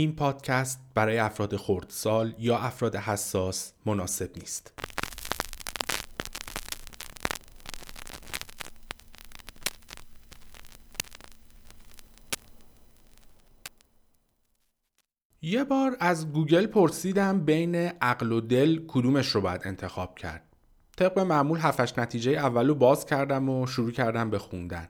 این پادکست برای افراد خردسال یا افراد حساس مناسب نیست. یه بار از گوگل پرسیدم بین عقل و دل کدومش رو باید انتخاب کرد. طبق معمول هفتش نتیجه اول رو باز کردم و شروع کردم به خوندن.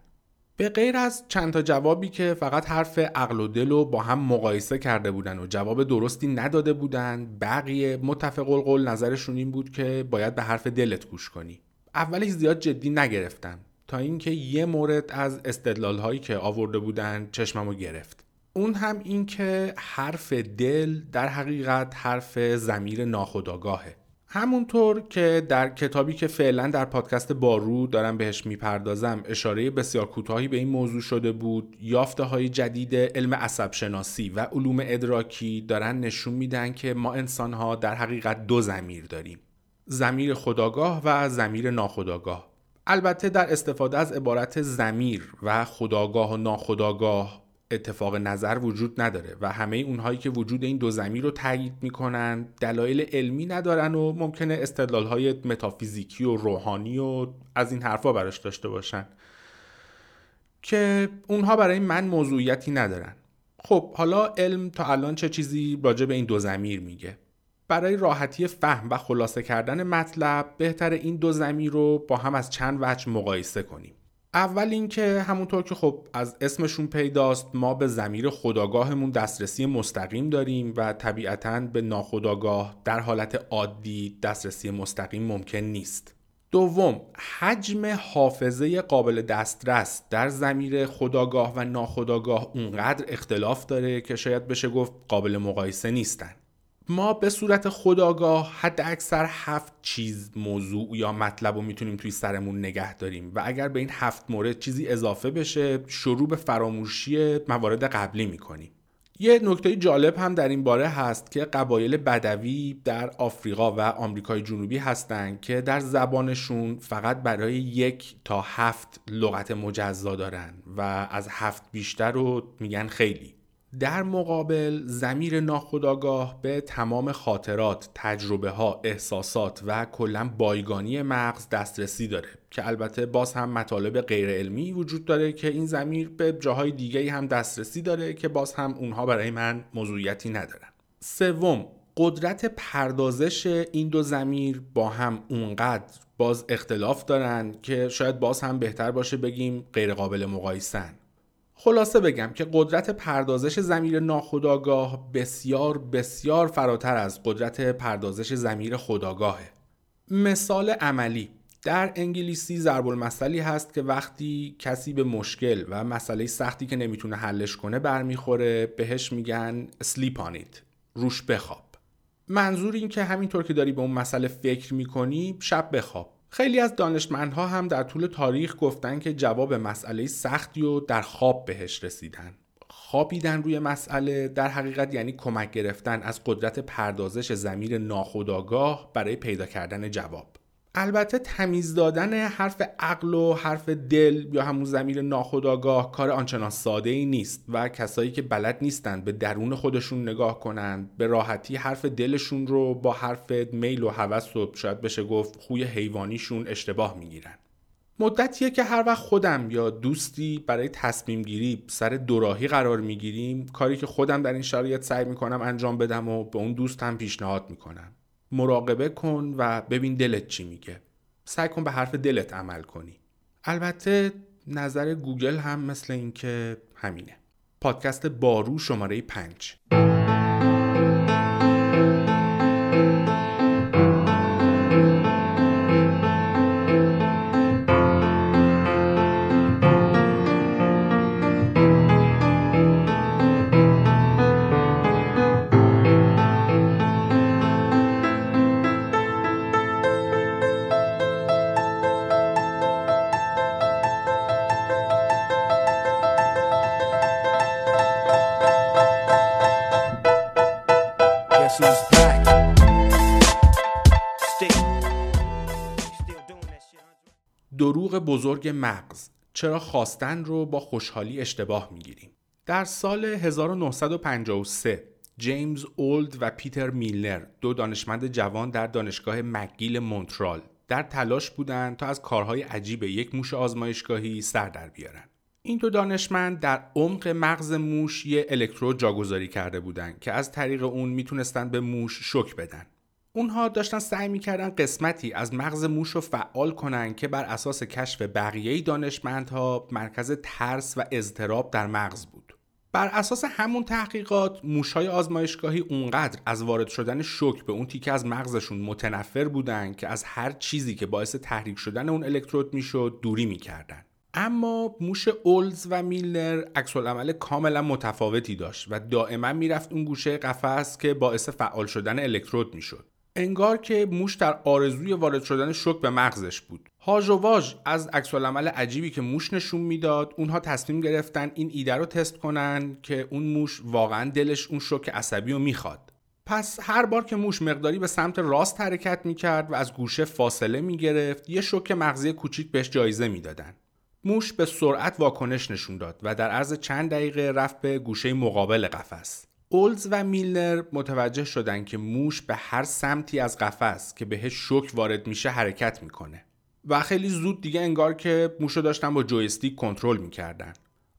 به غیر از چند تا جوابی که فقط حرف عقل و دل رو با هم مقایسه کرده بودن و جواب درستی نداده بودن بقیه متفق القول نظرشون این بود که باید به حرف دلت گوش کنی. اولش زیاد جدی نگرفتم تا اینکه یه مورد از استدلال هایی که آورده بودن چشممو گرفت. اون هم این که حرف دل در حقیقت حرف زمیر ناخداگاهه همونطور که در کتابی که فعلا در پادکست بارو دارم بهش می‌پردازم اشاره بسیار کوتاهی به این موضوع شده بود یافته های جدید علم عصب شناسی و علوم ادراکی دارن نشون میدن که ما انسان ها در حقیقت دو زمیر داریم زمیر خداگاه و زمیر ناخداگاه. البته در استفاده از عبارت زمیر و خداگاه و ناخداگاه اتفاق نظر وجود نداره و همه اونهایی که وجود این دو زمین رو تایید می‌کنن دلایل علمی ندارن و ممکنه استدلال های متافیزیکی و روحانی و از این حرفا براش داشته باشن که اونها برای من موضوعیتی ندارن. خب حالا علم تا الان چه چیزی راجع به این دو زمیر میگه؟ برای راحتی فهم و خلاصه کردن مطلب بهتر این دو زمیر رو با هم از چند وجه مقایسه کنیم. اول اینکه همونطور که خب از اسمشون پیداست ما به زمیر خداگاهمون دسترسی مستقیم داریم و طبیعتا به ناخداگاه در حالت عادی دسترسی مستقیم ممکن نیست. دوم حجم حافظه قابل دسترس در زمیر خداگاه و ناخداگاه اونقدر اختلاف داره که شاید بشه گفت قابل مقایسه نیستن. ما به صورت خداگاه حد اکثر هفت چیز موضوع یا مطلب رو می‌تونیم توی سرمون نگه داریم و اگر به این هفت مورد چیزی اضافه بشه شروع به فراموشی موارد قبلی می‌کنیم. یه نکته جالب هم در این باره هست که قبایل بدوی در آفریقا و آمریکای جنوبی هستند که در زبانشون فقط برای یک تا هفت لغت مجزا دارن و از هفت بیشتر رو میگن خیلی. در مقابل زمیر ناخودآگاه به تمام خاطرات، تجربه ها، احساسات و کلا بایگانی مغز دسترسی داره که البته باز هم مطالب غیر علمی وجود داره که این زمیر به جاهای دیگه هم دسترسی داره که باز هم اونها برای من موضوعیتی ندارن. سوم قدرت پردازش این دو زمیر با هم اونقدر باز اختلاف دارن که شاید باز هم بهتر باشه بگیم غیر قابل مقایسن خلاصه بگم که قدرت پردازش زمیر ناخداگاه بسیار بسیار فراتر از قدرت پردازش زمیر خداگاهه مثال عملی در انگلیسی ضرب المثلی هست که وقتی کسی به مشکل و مسئله سختی که نمی‌تونه حلش کنه برمیخوره بهش میگن sleep on it روش بخواب منظور این که همینطور که داری به اون مسئله فکر می‌کنی شب بخواب. خیلی از دانشمندها هم در طول تاریخ گفتن که جواب مسئله سختی و در خواب بهش رسیدن. خوابیدن روی مسئله در حقیقت یعنی کمک گرفتن از قدرت پردازش زمیر ناخودآگاه برای پیدا کردن جواب. البته تمیز دادن حرف عقل و حرف دل یا همون زمیر ناخودآگاه کار آنچنان ساده ای نیست و کسایی که بلد نیستند به درون خودشون نگاه کنند به راحتی حرف دلشون رو با حرف میل و هوس و شاید بشه گفت خوی حیوانیشون اشتباه می‌گیرن. مدتیه که هر وقت خودم یا دوستی برای تصمیم گیری سر دوراهی قرار می‌گیریم کاری که خودم در این شرایط سعی می‌کنم انجام بدم و به اون دوستم پیشنهاد می‌کنم. مراقبه کن و ببین دلت چی میگه. سعی کن به حرف دلت عمل کنی. البته نظر گوگل هم مثل اینکه همینه. پادکست بارو شماره 5 بزرگ مغز چرا خواستن رو با خوشحالی اشتباه می‌گیریم در سال 1953 جیمز اولد و پیتر میلنر دو دانشمند جوان در دانشگاه مکگیل مونترال در تلاش بودند تا از کارهای عجیب یک موش آزمایشگاهی سر در بیارن. این دو دانشمند در عمق مغز موش یه الکترود جاگذاری کرده بودند که از طریق اون می‌تونستن به موش شک بدن. اونها داشتن سعی می‌کردن قسمتی از مغز موش رو فعال کنن که بر اساس کشف بقیه دانشمندها مرکز ترس و اضطراب در مغز بود. بر اساس همون تحقیقات موشهای آزمایشگاهی اونقدر از وارد شدن شوک به اون تیکه از مغزشون متنفر بودن که از هر چیزی که باعث تحریک شدن اون الکترود می‌شد دوری می‌کردن. اما موش اولز و میلنر عکس عمل کاملا متفاوتی داشت و دائما می‌رفت اون گوشه قفس که باعث فعال شدن الکترود می‌شد. انگار که موش در آرزوی وارد شدن شوک به مغزش بود. هاج و واژ از عکس عمل عجیبی که موش نشون می‌داد اونها تصمیم گرفتن این ایده رو تست کنن که اون موش واقعا دلش اون شوک عصبی رو می‌خواد. پس هر بار که موش مقداری به سمت راست حرکت می‌کرد و از گوشه فاصله می‌گرفت یه شوک مغزی کوچیک بهش جایزه می‌دادن. موش به سرعت واکنش نشون داد و در عرض چند دقیقه رفت به گوشه مقابل قفس. اولز و میلنر متوجه شدن که موش به هر سمتی از قفس که بهش شوک وارد میشه حرکت می‌کنه. و خیلی زود دیگه انگار که موش رو داشتن با جویستیک کنترل می‌کردن.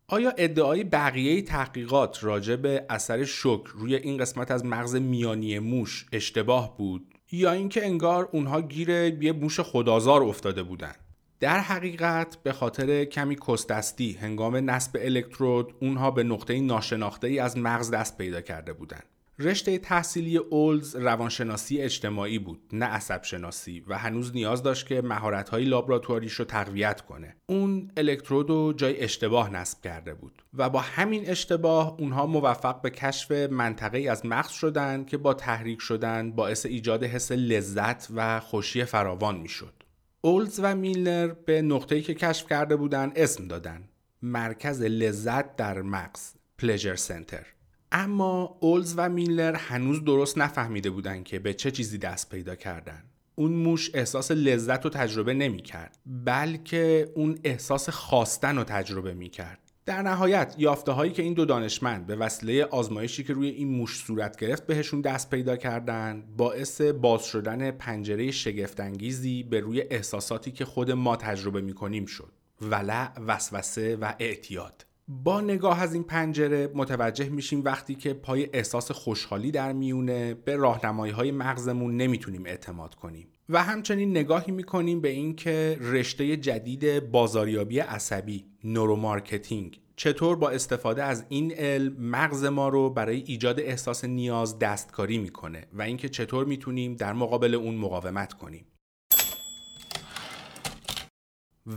آیا ادعای بقیه تحقیقات راجع به اثر شوک روی این قسمت از مغز میانی موش اشتباه بود؟ یا اینکه انگار اونها گیر یه موش خدازار افتاده بودن؟ در حقیقت به خاطر کمی کستستی هنگام نصب الکترود اونها به نقطه ناشناخته ای از مغز دست پیدا کرده بودند. رشته تحصیلی اولز روانشناسی اجتماعی بود نه عصب شناسی و هنوز نیاز داشت که مهارت‌های لابراتواریش رو تقویت کنه اون الکترود رو جای اشتباه نصب کرده بود و با همین اشتباه اونها موفق به کشف منطقه از مغز شدن که با تحریک شدن باعث ایجاد حس لذت و خوشی فراوان می‌شد اولز و میلنر به نقطه‌ای که کشف کرده بودن اسم دادن. مرکز لذت در مغز پلژر سنتر اما اولز و میلنر هنوز درست نفهمیده بودن که به چه چیزی دست پیدا کردن. اون موش احساس لذت رو تجربه نمی کرد بلکه اون احساس خواستن رو تجربه می کرد در نهایت یافته هایی که این دو دانشمند به وسیله آزمایشی که روی این موش صورت گرفت بهشون دست پیدا کردن باعث باز شدن پنجره شگفتانگیزی به روی احساساتی که خود ما تجربه می‌کنیم شد. ولع وسوسه و اعتیاد. با نگاه از این پنجره متوجه میشیم وقتی که پای احساس خوشحالی در میونه به راهنمایی های مغزمون نمی‌تونیم اعتماد کنیم. و همچنین نگاهی می‌کنیم به اینکه رشته جدید بازاریابی عصبی neuromarketing چطور با استفاده از این علم مغز ما رو برای ایجاد احساس نیاز دستکاری می‌کنه و اینکه چطور می‌تونیم در مقابل اون مقاومت کنیم.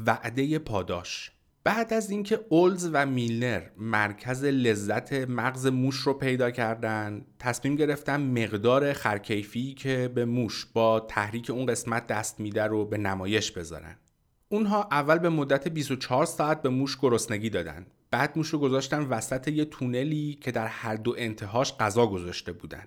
وعده پاداش بعد از اینکه اولز و میلنر مرکز لذت مغز موش رو پیدا کردن تصمیم گرفتن مقدار خرکیفی که به موش با تحریک اون قسمت دست میده رو به نمایش بذارن. اونها اول به مدت 24 ساعت به موش گرسنگی دادن. بعد موش رو گذاشتن وسط یه تونلی که در هر دو انتهاش غذا گذاشته بودن.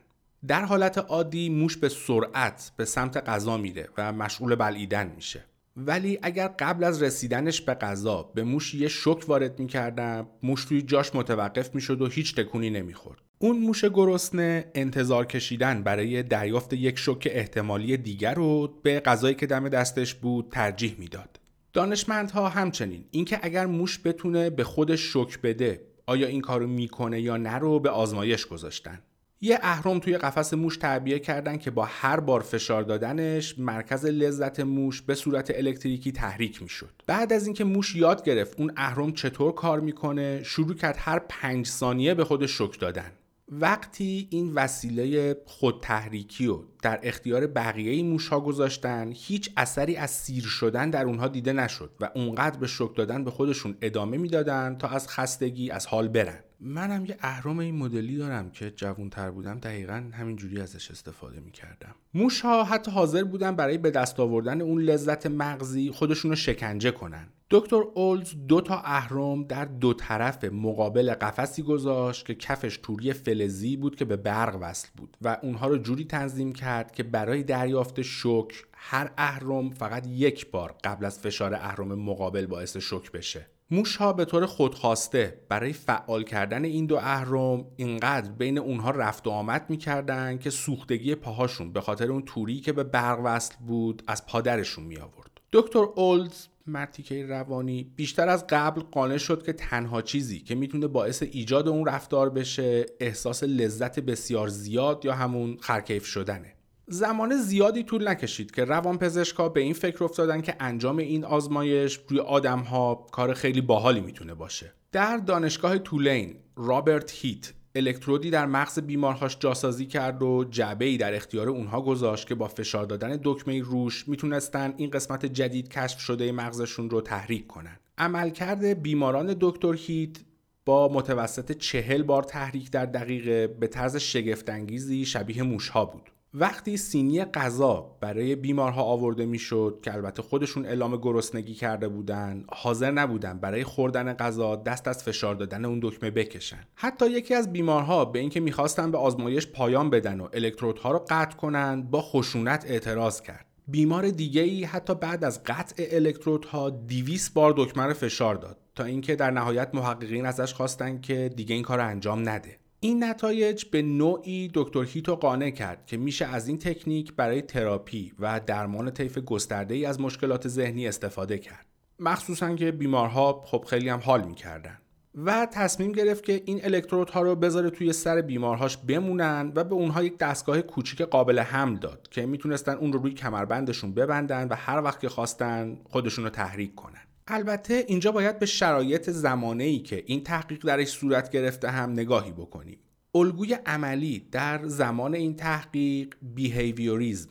در حالت عادی موش به سرعت به سمت غذا میره و مشغول بلعیدن میشه. ولی اگر قبل از رسیدنش به غذا به موش یه شک وارد می‌کردم موش توی جاش متوقف می‌شد و هیچ تکونی نمی‌خورد. اون موش گرسنه انتظار کشیدن برای دریافت یک شوک احتمالی دیگر رو به غذایی که دم دستش بود ترجیح می‌داد. دانشمندها همچنین اینکه اگر موش بتونه به خودش شک بده آیا این کارو می‌کنه یا نه رو به آزمایش گذاشتن. یه اهرم توی قفس موش تعبیه کردن که با هر بار فشار دادنش مرکز لذت موش به صورت الکتریکی تحریک می‌شد. بعد از اینکه موش یاد گرفت اون اهرم چطور کار می‌کنه شروع کرد هر پنج ثانیه به خودش شک دادن وقتی این وسیله خود تحریکی رو در اختیار بقیه موش ها گذاشتن هیچ اثری از سیر شدن در اونها دیده نشد و اونقدر به شک دادن به خودشون ادامه می‌دادن تا از خستگی از حال برن منم یه اهرام این مدلی دارم که تر بودم دقیقا همینجوری ازش استفاده می‌کردم. موش ها حتی حاضر بودن برای به دست آوردن اون لذت مغزی خودشون رو شکنجه کنن. دکتر اولز دو تا اهرم در دو طرف مقابل قفسی گذاشت که کفش توری فلزی بود که به برق وصل بود و اونها رو جوری تنظیم کرد که برای دریافت شوک هر اهرم فقط یک بار قبل از فشار اهرم مقابل باعث شوک بشه. موش ها به طور خودخواسته برای فعال کردن این دو اهرم اینقدر بین اونها رفت و آمد می‌کردن که سوختگی پاهاشون به خاطر اون توری که به برق وصل بود از پادرشون می آورد. دکتر اولدز مرتیکه روانی بیشتر از قبل قانع شد که تنها چیزی که می‌تونه باعث ایجاد اون رفتار بشه احساس لذت بسیار زیاد یا همون خرکیف شدنه زمان زیادی طول نکشید که روانپزشکا به این فکر افتادن که انجام این آزمایش روی آدم ها کار خیلی باحالی می‌تونه باشه. در دانشگاه تولین رابرت هیت الکترودی در مغز بیمارهاش جاسازی کرد و جعبه ای در اختیار اونها گذاشت که با فشار دادن دکمه روش می‌تونستن این قسمت جدید کشف شده مغزشون رو تحریک کنن. عملکرد بیماران دکتر هیت با متوسط چهل بار تحریک در دقیقه به طرز شگفتانگیزی شبیه موشها بود. وقتی سینی غذا برای بیمارها آورده می‌شد که البته خودشون اعلام گرسنگی کرده بودن حاضر نبودن برای خوردن غذا دست از فشار دادن اون دکمه بکشن. حتی یکی از بیمارها به اینکه می‌خواستن به آزمایش پایان بدن و الکترودها رو قطع کنند با خشونت اعتراض کرد. بیمار دیگه ای حتی بعد از قطع الکترودها 200 بار دکمه رو فشار داد تا اینکه در نهایت محققین ازش خواستن که دیگه این کار انجام نده. این نتایج به نوعی دکتر هیتو قانع کرد که میشه از این تکنیک برای تراپی و درمان طیف گسترده ای از مشکلات ذهنی استفاده کرد. مخصوصا که بیمارها خب خیلی هم حال می‌کردن. و تصمیم گرفت که این الکترودها رو بذاره توی سر بیمارهاش بمونن و به اونها یک دستگاه کوچیک قابل حمل داد که می‌تونستن اون رو روی کمربندشون ببندن و هر وقت که خواستن خودشون رو تحریک کنن. البته اینجا باید به شرایط زمانه ای که این تحقیق درش صورت گرفته هم نگاهی بکنیم. الگوی عملی در زمان این تحقیق بیهیویوریزم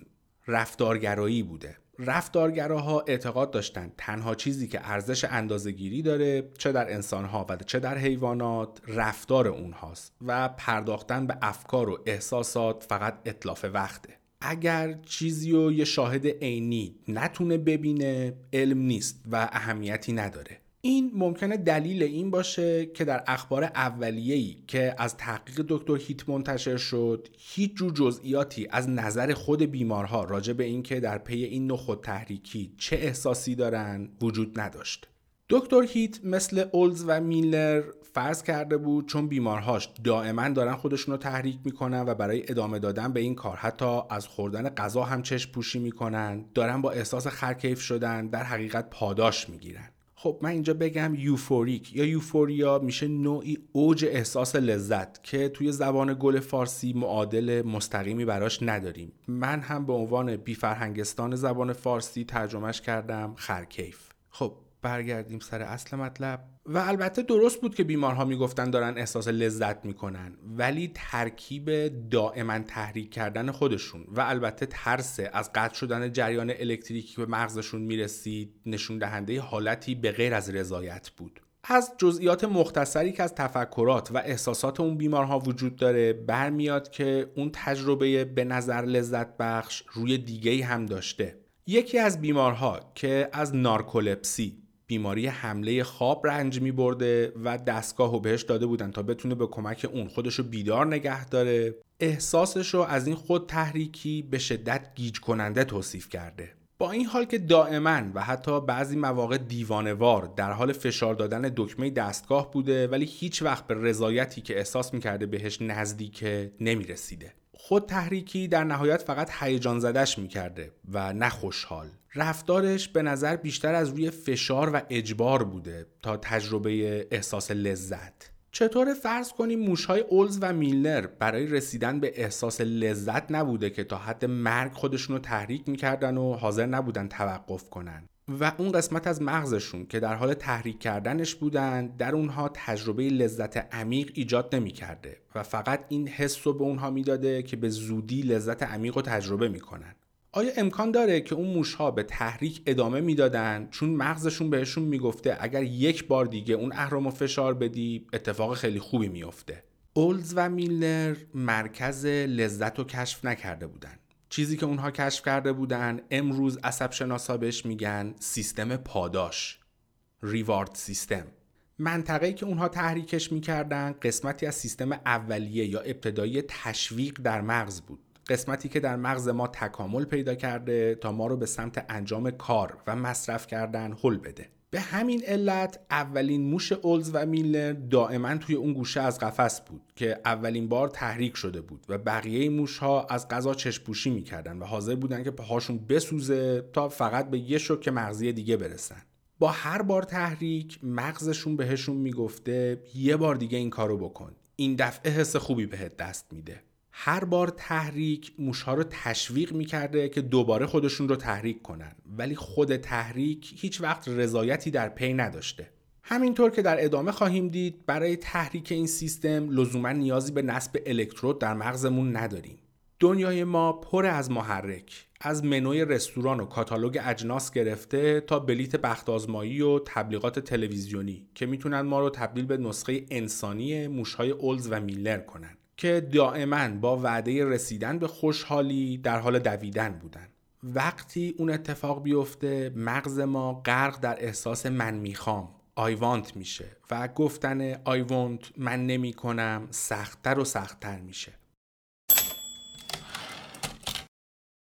رفتارگرایی بوده. رفتارگراها اعتقاد داشتند تنها چیزی که ارزش اندازهگیری داره چه در انسانها و چه در حیوانات رفتار اونهاست و پرداختن به افکار و احساسات فقط اطلاف وقته. اگر چیزی رو یه شاهد عینی نتونه ببینه علم نیست و اهمیتی نداره. این ممکنه دلیل این باشه که در اخبار اولیه‌ای که از تحقیق دکتر هیت منتشر شد هیچ جور جزئیاتی از نظر خود بیمارها راجع به اینکه در پی این نوع خود تحریکی چه احساسی دارن وجود نداشت. دکتر هیت مثل اولز و میلر فرض کرده بود چون بیمارهاش دائما دارن خودشون رو تحریک می‌کنن و برای ادامه دادن به این کار حتی از خوردن غذا هم چشم پوشی می‌کنن دارن با احساس خرکیف شدن در حقیقت پاداش می‌گیرن. خب من اینجا بگم یوفوریک یا یوفوریا میشه نوعی اوج احساس لذت که توی زبان گل فارسی معادل مستقیمی براش نداریم. من هم به عنوان بیفرهنگستان زبان فارسی ترجمهش کردم خرکیف. خب برگردیم سر اصل مطلب. و البته درست بود که بیمارها می‌گفتن دارن احساس لذت می‌کنن ولی ترکیب دائما تحریک کردن خودشون و البته ترس از قطع شدن جریان الکتریکی به مغزشون می‌رسید نشون دهنده حالتی به غیر از رضایت بود. از جزئیات مختصری که از تفکرات و احساسات اون بیمارها وجود داره برمیاد که اون تجربه به نظر لذت بخش روی دیگه هم داشته. یکی از بیمارها که از نارکولپسی بیماری حمله خواب رنج می برده و دستگاه رو بهش داده بودن تا بتونه به کمک اون خودشو بیدار نگه داره. احساسش رو از این خود تحریکی به شدت گیج کننده توصیف کرده. با این حال که دائما و حتی بعضی مواقع دیوانوار در حال فشار دادن دکمه دستگاه بوده ولی هیچ وقت به رضایتی که احساس می‌کرده بهش نزدیکه نمی‌رسیده. خود تحریکی در نهایت فقط هیجان زدش می‌کرده و نه رفتارش به نظر بیشتر از روی فشار و اجبار بوده تا تجربه احساس لذت. چطور فرض کنیم موشهای اولز و میلنر برای رسیدن به احساس لذت نبوده که تا حد مرگ خودشون رو تحریک می‌کردن و حاضر نبودن توقف کنن؟ و اون قسمت از مغزشون که در حال تحریک کردنش بودن در اونها تجربه لذت عمیق ایجاد نمی‌کرده و فقط این حس رو به اونها می‌داده که به زودی لذت عمیق رو تجربه می‌کنن. آیا امکان داره که اون موشها به تحریک ادامه می‌دادن؟ چون مغزشون بهشون می‌گفته اگر یک بار دیگه اون اهرم فشار بدی اتفاق خیلی خوبی میافته. اولز و میلنر مرکز لذت رو کشف نکرده بودن. چیزی که اونها کشف کرده بودن امروز عصب شناسا بهش میگن سیستم پاداش ریوارد سیستم. منطقه‌ای که اونها تحریکش می‌کردن قسمتی از سیستم اولیه یا ابتدایی تشویق در مغز بود. قسمتی که در مغز ما تکامل پیدا کرده تا ما رو به سمت انجام کار و مصرف کردن حل بده. به همین علت اولین موش اولز و میلر دائما توی اون گوشه از قفس بود که اولین بار تحریک شده بود و بقیه موش ها از غذا چشپوشی می‌کردن و حاضر بودن که پاهاشون بسوزه تا فقط به یه شوک مغزی دیگه برسن. با هر بار تحریک مغزشون بهشون می‌گفته یه بار دیگه این کارو بکن. این دفعه حس خوبی بهت دست میده. هر بار تحریک موشها رو تشویق می‌کرده که دوباره خودشون رو تحریک کنن. ولی خود تحریک هیچ وقت رضایتی در پی نداشته. همینطور که در ادامه خواهیم دید برای تحریک این سیستم لزوما نیازی به نصب الکترود در مغزمون نداریم. دنیای ما پر از محرک از منوی رستوران و کاتالوگ اجناس گرفته تا بلیت بخت آزمایی و تبلیغات تلویزیونی که می‌تونن ما رو تبدیل به نسخه انسانی موشهای اولز و میلر کنن. که دائما با وعده رسیدن به خوشحالی در حال دویدن بودن. وقتی اون اتفاق بیفته مغز ما غرق در احساس من می‌خوام آیوانت میشه و گفتن آیوانت من نمی کنم سختتر و سختتر میشه.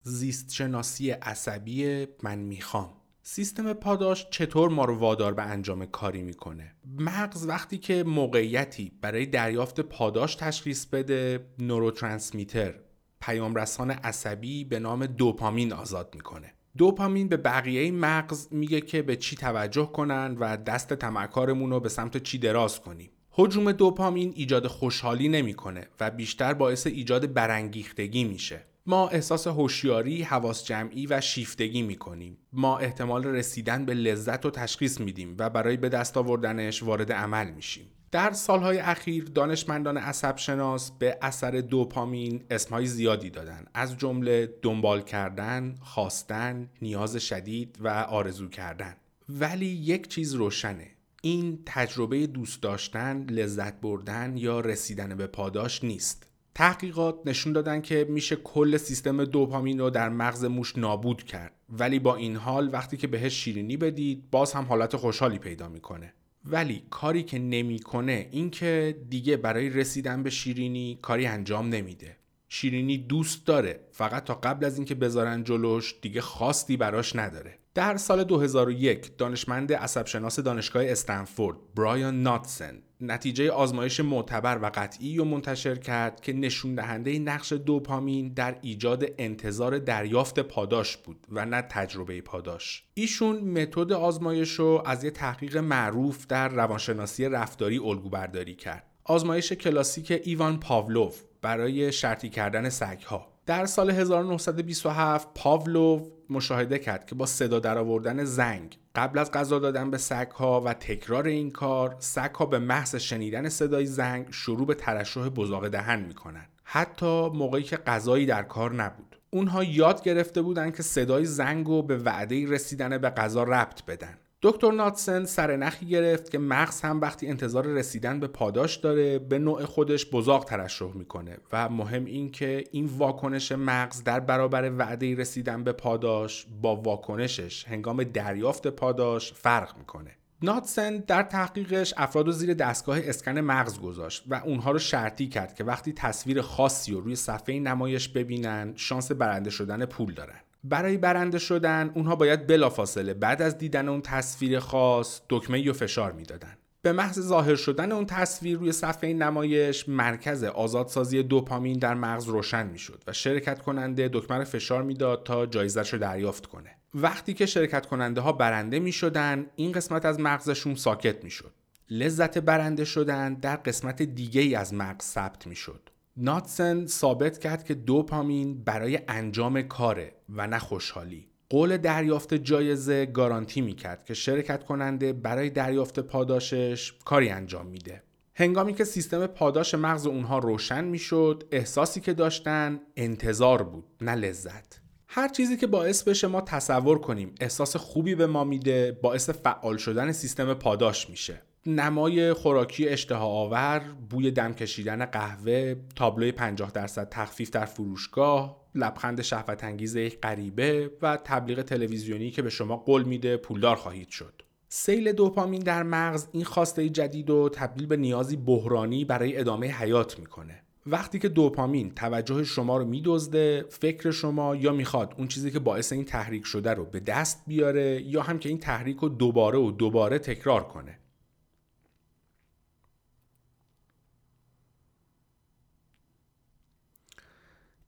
زیست شناسی عصبی من می‌خوام. سیستم پاداش چطور ما رو وادار به انجام کاری می‌کنه؟ مغز وقتی که موقعیتی برای دریافت پاداش تشخیص بده نوروترانسمیتر پیامرسان عصبی به نام دوپامین آزاد می‌کنه. دوپامین به بقیه مغز میگه که به چی توجه کنن و دست تمکارمون رو به سمت چی دراز کنیم. حجوم دوپامین ایجاد خوشحالی نمی‌کنه و بیشتر باعث ایجاد برانگیختگی میشه. ما احساس هوشیاری، حواس جمعی و شیفتگی می کنیم. ما احتمال رسیدن به لذت و تشخیص میدیم و برای به دست آوردنش وارد عمل میشیم. در سالهای اخیر دانشمندان عصب شناس به اثر دوپامین اسمهای زیادی دادن از جمله دنبال کردن، خواستن، نیاز شدید و آرزو کردن. ولی یک چیز روشنه این تجربه دوست داشتن، لذت بردن یا رسیدن به پاداش نیست. تحقیقات نشون دادن که میشه کل سیستم دوپامین رو در مغز موش نابود کرد. ولی با این حال وقتی که بهش شیرینی بدید باز هم حالت خوشحالی پیدا می‌کنه. ولی کاری که نمی‌کنه این که دیگه برای رسیدن به شیرینی کاری انجام نمیده. شیرینی دوست داره. فقط تا قبل از اینکه بذارن جلوش دیگه خاصی براش نداره. در سال 2001 دانشمند عصبشناس دانشگاه استنفورد برایان ناتسن نتیجه آزمایش معتبر و قطعی رو منتشر کرد که نشون دهنده نقش دوپامین در ایجاد انتظار دریافت پاداش بود و نه تجربه پاداش. ایشون متد آزمایش رو از یه تحقیق معروف در روانشناسی رفتاری الگو برداری کرد. آزمایش کلاسیک ایوان پاولوف برای شرطی کردن سگها در سال 1927 پاولوف مشاهده کرد که با صدا درآوردن زنگ قبل از غذا دادن به سگها و تکرار این کار سگها به محض شنیدن صدای زنگ شروع به ترشح بزاق دهن می‌کنن حتی موقعی که غذایی در کار نبود. اونها یاد گرفته بودند که صدای زنگ رو به وعده رسیدن به غذا ربط بدن. دکتر ناتسن سرنخی گرفت که مغز هم وقتی انتظار رسیدن به پاداش داره به نوع خودش بزاق ترشح می‌کنه و مهم این که این واکنش مغز در برابر وعده رسیدن به پاداش با واکنشش هنگام دریافت پاداش فرق می‌کنه. ناتسن در تحقیقش افراد رو زیر دستگاه اسکن مغز گذاشت و اونها رو شرطی کرد که وقتی تصویر خاصی رو روی صفحه نمایش ببینن شانس برنده شدن پول دارن. برای برنده شدن اونها باید بلافاصله بعد از دیدن اون تصویر خاص دکمه و فشار می‌دادن. به محض ظاهر شدن اون تصویر روی صفحه نمایش مرکز آزادسازی دوپامین در مغز روشن می‌شد و شرکت کننده دکمه فشار می‌داد تا جایزش رو دریافت کنه. وقتی که شرکت کننده ها برنده می شدن این قسمت از مغزشون ساکت می شد لذت برنده شدن در قسمت دیگه ای از مغز ثبت می شد ناتسن ثابت کرد که دوپامین برای انجام کاره و نه خوشحالی. قول دریافت جایزه گارانتی می‌کرد که شرکت کننده برای دریافت پاداشش کاری انجام میده. هنگامی که سیستم پاداش مغز اونها روشن می‌شد احساسی که داشتن انتظار بود نه لذت. هر چیزی که باعث بشه ما تصور کنیم احساس خوبی به ما میده باعث فعال شدن سیستم پاداش میشه. نمای خوراکی اشتها آور، بوی دم کشیدن قهوه، تابلوی 50 درصد تخفیف در فروشگاه، لبخند شهوت انگیز یک غریبه و تبلیغ تلویزیونی که به شما قول میده پولدار خواهید شد. سیل دوپامین در مغز این خواسته جدید و تبدیل به نیازی بحرانی برای ادامه حیات می‌کنه وقتی که دوپامین توجه شما رو میدزده فکر شما یا می‌خواد اون چیزی که باعث این تحریک شده رو به دست بیاره یا هم که این تحریک رو دوباره و دوباره تکرار کنه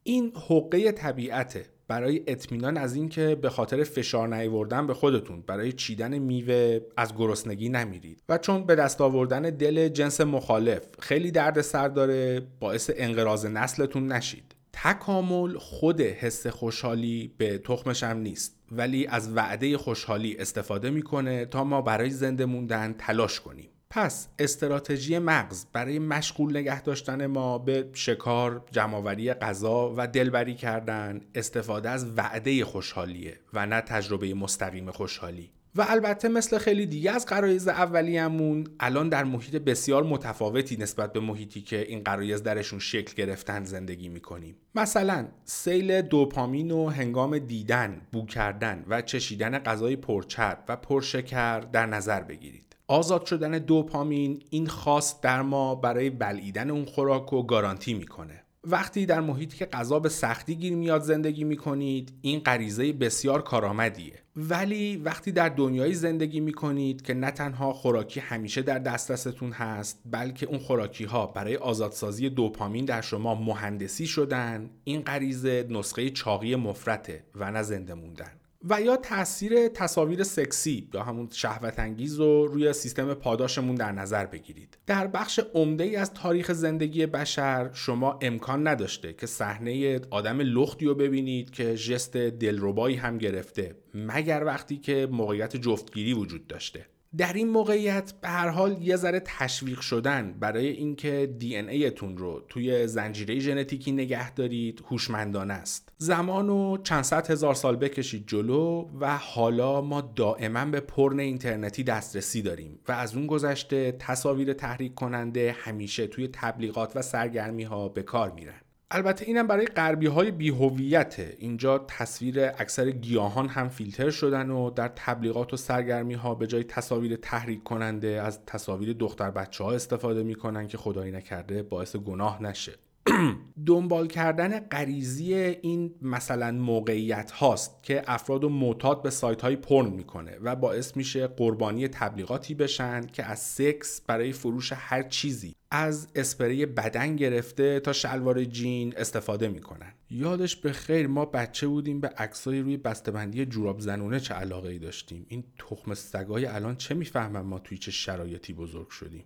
این حقه طبیعته برای اطمینان از اینکه به خاطر فشار نیاوردن به خودتون برای چیدن میوه از گرسنگی نمیرید. و چون به دست آوردن دل جنس مخالف خیلی درد سر داره باعث انقراض نسلتون نشید. تکامل خود حس خوشحالی به تخمش هم نیست ولی از وعده خوشحالی استفاده می‌کنه تا ما برای زنده موندن تلاش کنیم. پس استراتژی مغز برای مشغول نگه داشتن ما به شکار، جمعآوری غذا و دلبری کردن استفاده از وعده خوشحالیه و نه تجربه مستقیم خوشحالی. و البته مثل خیلی دیگه از قرایز اولیه‌مون الان در محیط بسیار متفاوتی نسبت به محیطی که این قرایز درشون شکل گرفتن زندگی می‌کنیم مثلا سیل دوپامین و هنگام دیدن، بو کردن و چشیدن غذای پرچرب و پرشکر در نظر بگیرید آزاد شدن دوپامین این خاص در ما برای بلعیدن اون خوراک رو گارانتی می‌کنه. وقتی در محیطی که غذا به سختی گیر میاد زندگی می‌کنید این غریزه بسیار کارآمدیه. ولی وقتی در دنیایی زندگی می‌کنید که نه تنها خوراکی همیشه در دسترستون هست بلکه اون خوراکی ها برای آزادسازی دوپامین در شما مهندسی شدن این غریزه نسخه چاقی مفرته و نه زنده موندن. و یا تاثیر تصاویر سکسی یا همون شهوت انگیز رو روی سیستم پاداشمون در نظر بگیرید. در بخش عمده ای از تاریخ زندگی بشر شما امکان نداشته که صحنه آدم لختی رو ببینید که ژست دلربایی هم گرفته مگر وقتی که موقعیت جفتگیری وجود داشته. در این موقعیت به هر حال یه ذره تشویق شدن برای اینکه دی ان ایتون رو توی زنجیره ژنتیکی نگه دارید هوشمندانه است. زمان رو چند صد هزار سال بکشید جلو و حالا ما دائما به پرن اینترنتی دسترسی داریم و از اون گذشته تصاویر تحریک کننده همیشه توی تبلیغات و سرگرمی ها به کار میرن. البته اینم برای غربی های بیهویته اینجا تصویر اکثر گیاهان هم فیلتر شدن و در تبلیغات و سرگرمی ها به جای تصاویر تحریک کننده از تصاویر دختر بچه ها استفاده می‌کنن که خدایی نکرده باعث گناه نشه. دنبال کردن غریزی این مثلا موقعیت هاست که افراد و معتاد به سایت های پرن می‌کنه و باعث میشه قربانی تبلیغاتی بشن که از سکس برای فروش هر چیزی از اسپری بدن گرفته تا شلوار جین استفاده می‌کنن. یادش به خیر ما بچه بودیم به عکسای روی بسته‌بندی جوراب زنونه چه علاقه ای داشتیم. این تخم سگای الان چه می‌فهمن ما توی چه شرایطی بزرگ شدیم.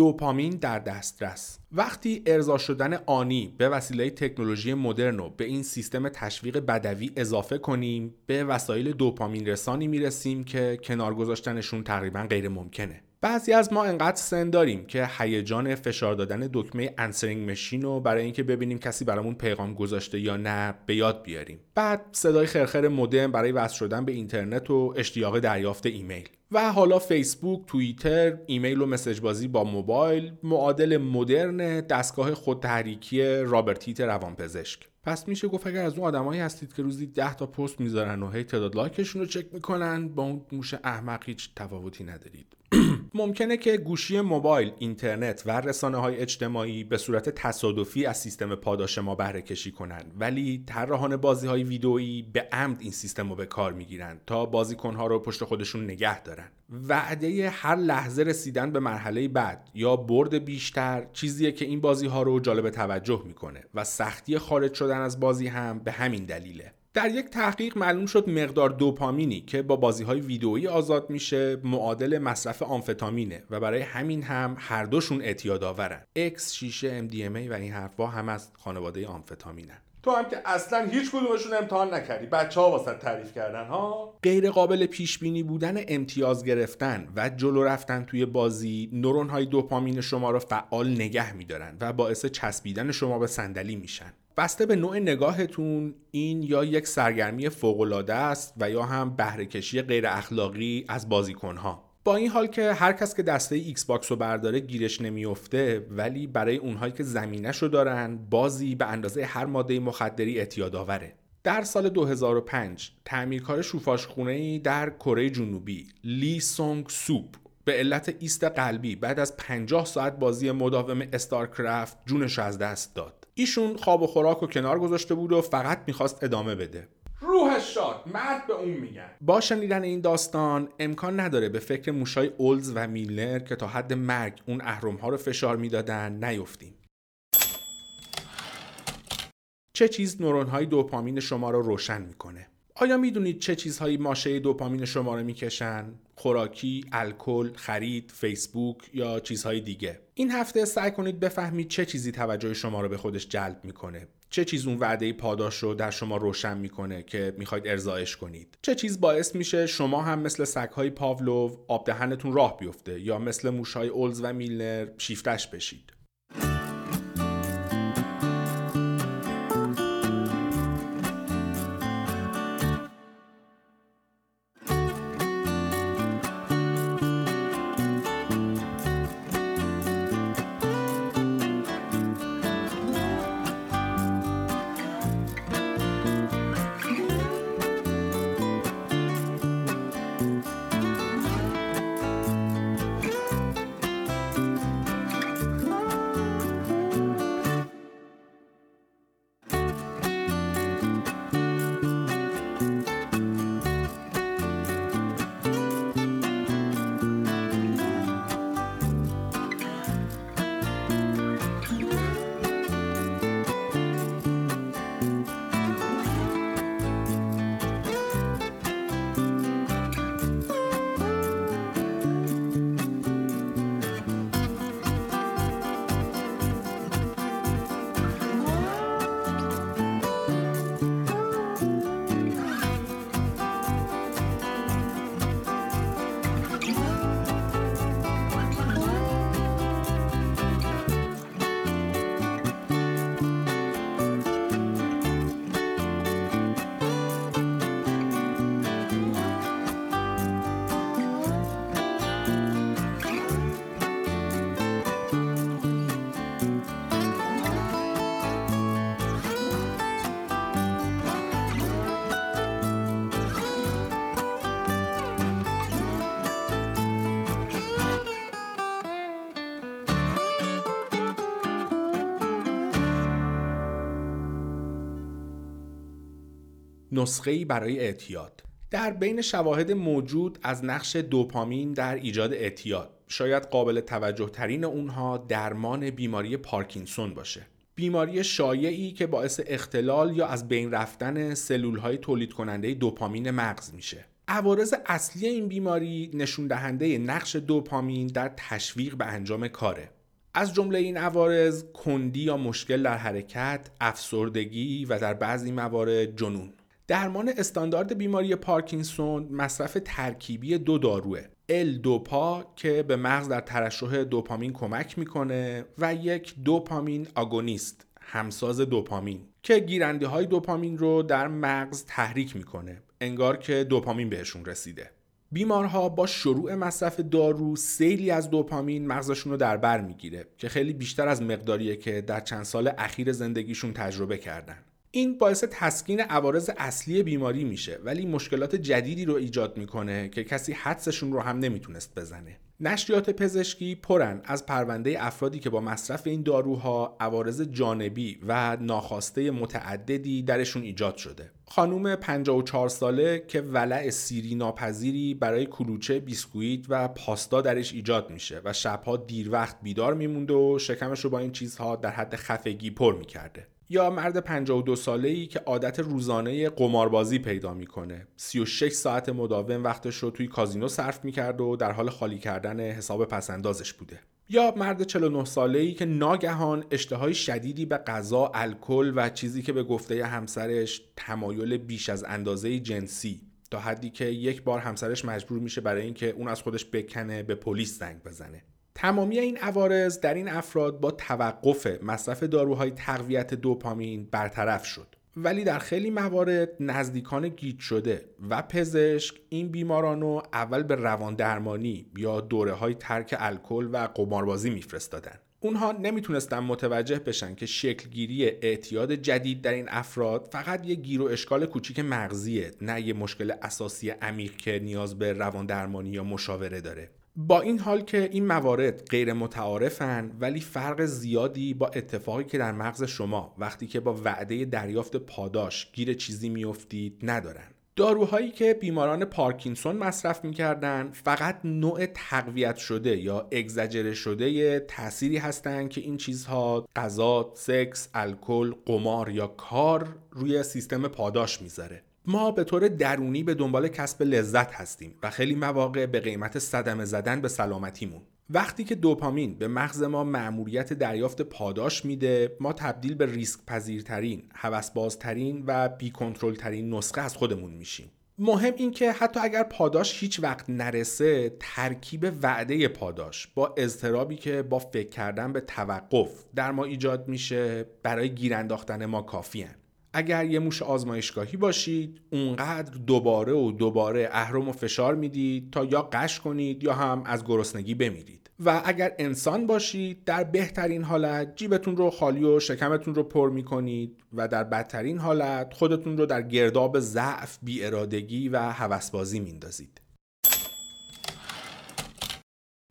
دوپامین در دسترس. وقتی ارضا شدن آنی به وسیله تکنولوژی مدرن رو به این سیستم تشویق بدوی اضافه کنیم به وسایل دوپامین رسانی می‌رسیم که کنار گذاشتنشون تقریبا غیر ممکنه بعضی از ما انقدر سن داریم که هیجان فشار دادن دکمه answering machine رو برای اینکه ببینیم کسی برامون پیغام گذاشته یا نه به یاد بیاریم. بعد صدای خرخر مودم برای وصل شدن به اینترنت و اشتیاق دریافت ایمیل. و حالا فیسبوک، توییتر، ایمیل و message بازی با موبایل معادل مدرن دستگاه خودتحریکی رابرت هیث روانپزشک. پس میشه گفت اگر از اون آدمایی هستید که روزی 10 تا پست می‌ذارن و هی تعداد لایکشون رو چک می‌کنن با اون موش احمق هیچ تفاوتی ندارید. ممکنه که گوشی موبایل، اینترنت و رسانه های اجتماعی به صورت تصادفی از سیستم پاداش ما بهره کشی کنن. ولی طراحان بازی های ویدئویی به عمد این سیستم رو به کار می‌گیرن تا بازیکن ها رو پشت خودشون نگه دارن. وعده هر لحظه رسیدن به مرحله بعد یا برد بیشتر چیزیه که این بازی ها رو جالب توجه می‌کنه و سختی خارج شدن از بازی هم به همین دلیله. در یک تحقیق معلوم شد مقدار دوپامینی که با بازی های ویدئویی آزاد میشه معادل مصرف آمفتامینه و برای همین هم هر دوشون اعتیاد آورن. اکس شیشه MDMA و این حرفا هم از خانواده آمفتامینن. تو هم که اصلا هیچ کدومشون امتحان نکردی. بچه ها واسه تعریف کردن ها؟ غیر قابل پیش بینی بودن امتیاز گرفتن و جلو رفتن توی بازی نورون های دوپامین شما رو فعال نگه میدارن و باعث چسبیدن شما به صندلی میشن. بسته به نوع نگاهتون این یا یک سرگرمی فوقالعاده است و یا هم بهرهکشی غیر اخلاقی از بازیکنها. با این حال که هر کس که دسته ایکس باکس رو برداره گیرش نمیافته ولی برای اونهایی که زمینش رو دارن بازی به اندازه هر ماده مخدری اعتیاد آوره. در سال 2005 تعمیرکار شوفاش خونه در کره جنوبی لی سونگ سوپ به علت ایست قلبی بعد از 50 ساعت بازی مداوم استارکرافت جونش از دست داد. ایشون خواب و خوراک و کنار گذاشته بود و فقط می‌خواست ادامه بده. روحش شاد. مرد به اون میگن. با شنیدن این داستان امکان نداره به فکر موشای اولز و میلنر که تا حد مرگ اون اهرم ها رو فشار می‌دادن نیفتیم. چه چیز نورون های دوپامین شما رو روشن می‌کنه؟ آیا می‌دونید چه چیزهایی ماشه دوپامین شما رو می‌کشن؟ خوراکی، الکل، خرید، فیسبوک یا چیزهای دیگه. این هفته سعی کنید بفهمید چه چیزی توجه شما رو به خودش جلب می‌کنه. چه چیز اون وعده پاداش رو در شما روشن می‌کنه که می‌خواید ارزایش کنید چه چیز باعث میشه شما هم مثل سگهای پاولوف آب دهنتون راه بیفته یا مثل موشهای اولز و میلنر شیفتش بشید نسخه برای اعتیاد. در بین شواهد موجود از نقش دوپامین در ایجاد اعتیاد. شاید قابل توجه ترین اونها درمان بیماری پارکینسون باشه. بیماری شایعی که باعث اختلال یا از بین رفتن سلول های تولید کننده دوپامین مغز میشه. عوارض اصلی این بیماری نشون دهنده نقش دوپامین در تشویق به انجام کاره. از جمله این عوارض کندی یا مشکل در حرکت، افسردگی و در بعضی موارد جنون. درمان استاندارد بیماری پارکینسون مصرف ترکیبی دو داروه. ال دوپا که به مغز در ترشح دوپامین کمک می‌کنه و یک دوپامین آگونیست همساز دوپامین که گیرنده های دوپامین رو در مغز تحریک می‌کنه انگار که دوپامین بهشون رسیده. بیمارها با شروع مصرف دارو سیلی از دوپامین مغزشون رو در بر می‌گیره که خیلی بیشتر از مقداریه که در چند سال اخیر زندگیشون تجربه کردن. این باعث تسکین عوارض اصلی بیماری میشه ولی مشکلات جدیدی رو ایجاد می‌کنه که کسی حدسشون رو هم نمی‌تونست بزنه نشریات پزشکی پرن از پرونده افرادی که با مصرف این داروها عوارض جانبی و ناخواسته متعددی درشون ایجاد شده. خانوم 54 ساله که ولع سیری ناپذیری برای کلوچه بیسکویت و پاستا درش ایجاد میشه و شبها دیر وقت بیدار میمونده و شکمش رو با این چیزها در حد خفگی پر می‌کرده. یا مرد 52 ساله ای که عادت روزانه قماربازی پیدا می‌کنه. 36 ساعت مداوم وقتش رو توی کازینو صرف می‌کرد و در حال خالی کردن حساب پسندازش بوده. یا مرد 49 ساله ای که ناگهان اشتهای شدیدی به غذا، الکل و چیزی که به گفته همسرش تمایل بیش از اندازه جنسی. تا حدی که یک بار همسرش مجبور میشه برای اینکه اون از خودش بکنه به پلیس زنگ بزنه. تمامی این عوارض در این افراد با توقف مصرف داروهای تقویت دوپامین برطرف شد. ولی در خیلی موارد نزدیکان گیج شده و پزشک این بیماران رو اول به روان درمانی یا دوره های ترک الکل و قماربازی میفرستادن. اونها نمی‌تونستن متوجه بشن که شکلگیری اعتیاد جدید در این افراد فقط یه گیر و اشکال کوچیک مغزیه نه یه مشکل اساسی عمیق که نیاز به روان درمانی یا مشاوره داره. با این حال که این موارد غیر متعارفن ولی فرق زیادی با اتفاقی که در مغز شما وقتی که با وعده دریافت پاداش گیر چیزی میافتید ندارن. داروهایی که بیماران پارکینسون مصرف می‌کردن فقط نوع تقویت شده یا اگزجره شده تأثیری هستند که این چیزها غذا، سکس، الکل، قمار یا کار روی سیستم پاداش می‌ذاره. ما به طور درونی به دنبال کسب لذت هستیم و خیلی مواقع به قیمت صدمه زدن به سلامتیمون. وقتی که دوپامین به مغز ما مأموریت دریافت پاداش میده ما تبدیل به ریسک پذیرترین هوسبازترین و بیکنترل ترین نسخه از خودمون میشیم. مهم این که حتی اگر پاداش هیچ وقت نرسه ترکیب وعده پاداش با اضطرابی که با فکر کردن به توقف در ما ایجاد میشه برای گیر انداختن ما کافی اگر یه موش آزمایشگاهی باشید اونقدر دوباره و دوباره اهرم و فشار می‌دید تا یا قش کنید یا هم از گرسنگی بمیرید. و اگر انسان باشید در بهترین حالت جیبتون رو خالی و شکمتون رو پر می‌کنید و در بدترین حالت خودتون رو در گرداب ضعف، بیارادگی و هوسبازی میندازید.